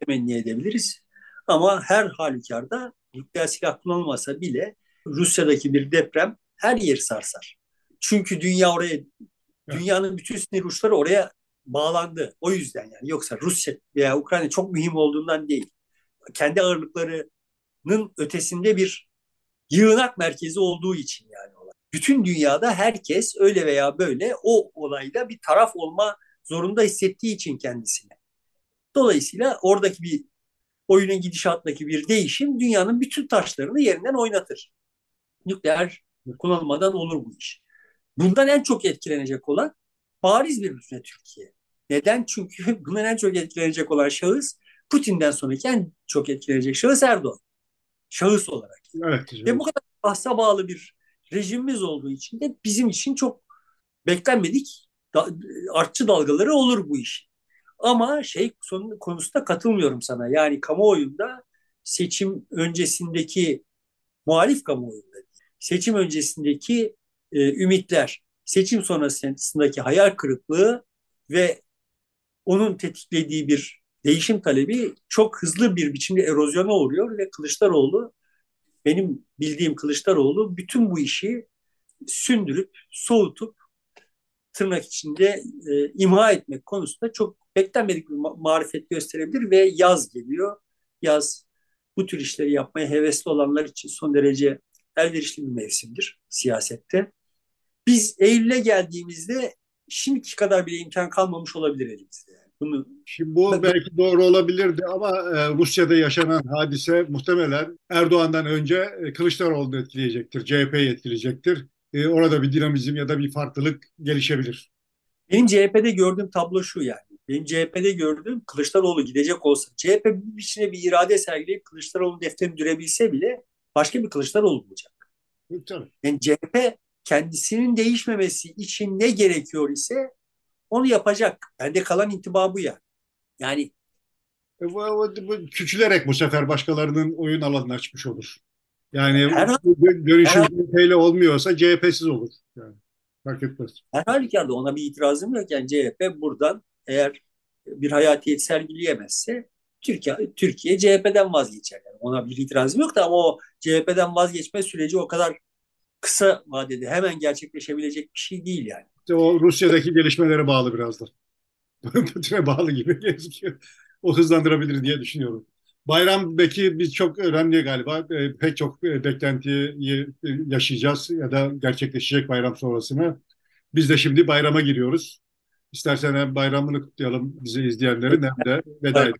temenni edebiliriz. Ama her halükarda nükleer silah kullanılmasa bile Rusya'daki bir deprem her yeri sarsar. Çünkü dünya oraya, dünyanın bütün sinir uçları oraya bağlandı. O yüzden yani. Yoksa Rusya veya Ukrayna çok mühim olduğundan değil. Kendi ağırlıklarının ötesinde bir yığınak merkezi olduğu için yani. Bütün dünyada herkes öyle veya böyle o olayda bir taraf olma zorunda hissettiği için kendisini. Dolayısıyla oradaki bir oyunun gidişatındaki bir değişim dünyanın bütün taşlarını yerinden oynatır. Nükleer kullanılmadan olur bu iş. Bundan en çok etkilenecek olan bariz bir üstüne Türkiye. Neden? Çünkü [LAUGHS] bundan en çok etkilenecek olan şahıs Putin'den sonraki en çok etkilenecek şahıs Erdoğan. Şahıs olarak. Evet, Ve bu kadar bahsa bağlı bir rejimimiz olduğu için de bizim için çok beklenmedik da, artçı dalgaları olur bu iş. Ama şey son, konusunda katılmıyorum sana. Yani kamuoyunda seçim öncesindeki muhalif kamuoyunda seçim öncesindeki e, ümitler, seçim sonrasındaki hayal kırıklığı ve onun tetiklediği bir değişim talebi çok hızlı bir biçimde erozyona uğruyor ve Kılıçdaroğlu benim bildiğim Kılıçdaroğlu bütün bu işi sündürüp soğutup tırnak içinde e, imha etmek konusunda çok beklenmedik bir ma- marifet gösterebilir ve yaz geliyor. Yaz bu tür işleri yapmaya hevesli olanlar için son derece elverişli bir mevsimdir siyasette. Biz Eylül'e geldiğimizde şimdiki kadar bile imkan kalmamış olabilir elimizde. Bunu Şimdi bu belki doğru olabilirdi ama e, Rusya'da yaşanan hadise muhtemelen Erdoğan'dan önce e, Kılıçdaroğlu'nu etkileyecektir, CHP'yi etkileyecektir. E, orada bir dinamizm ya da bir farklılık gelişebilir. Benim CHP'de gördüğüm tablo şu yani. Benim CHP'de gördüğüm Kılıçdaroğlu gidecek olsa, CHP bir içine bir irade sergileyip Kılıçdaroğlu defterini dürebilse bile başka bir Kılıçdaroğlu olacak. Tabii. Yani CHP kendisinin değişmemesi için ne gerekiyor ise onu yapacak. Bende kalan intiba bu ya. Yani e, küçülerek bu sefer başkalarının oyun alanını açmış olur. Yani Her, dönüşüm her, CHP olmuyorsa CHP'siz olur. Yani fark etmez. her halükarda ona bir itirazım yok. Yani CHP buradan eğer bir hayatiyet sergileyemezse Türkiye, Türkiye CHP'den vazgeçer. Yani ona bir itirazım yok da ama o CHP'den vazgeçme süreci o kadar kısa vadede hemen gerçekleşebilecek bir şey değil yani. İşte o Rusya'daki gelişmelere bağlı biraz da. [LAUGHS] Putin'e bağlı gibi [LAUGHS] gözüküyor. O hızlandırabilir diye düşünüyorum. Bayram Beki biz çok önemli galiba. E, pek çok e, beklentiyi e, yaşayacağız ya da gerçekleşecek bayram sonrasını. Biz de şimdi bayrama giriyoruz. İstersen hem bayramını kutlayalım bizi izleyenlerin hem de veda edelim.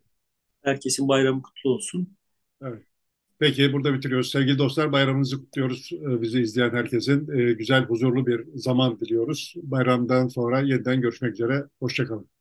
Herkesin bayramı kutlu olsun. Evet. Peki burada bitiriyoruz. Sevgili dostlar bayramınızı kutluyoruz. E, bizi izleyen herkesin e, güzel, huzurlu bir zaman diliyoruz. Bayramdan sonra yeniden görüşmek üzere. Hoşçakalın.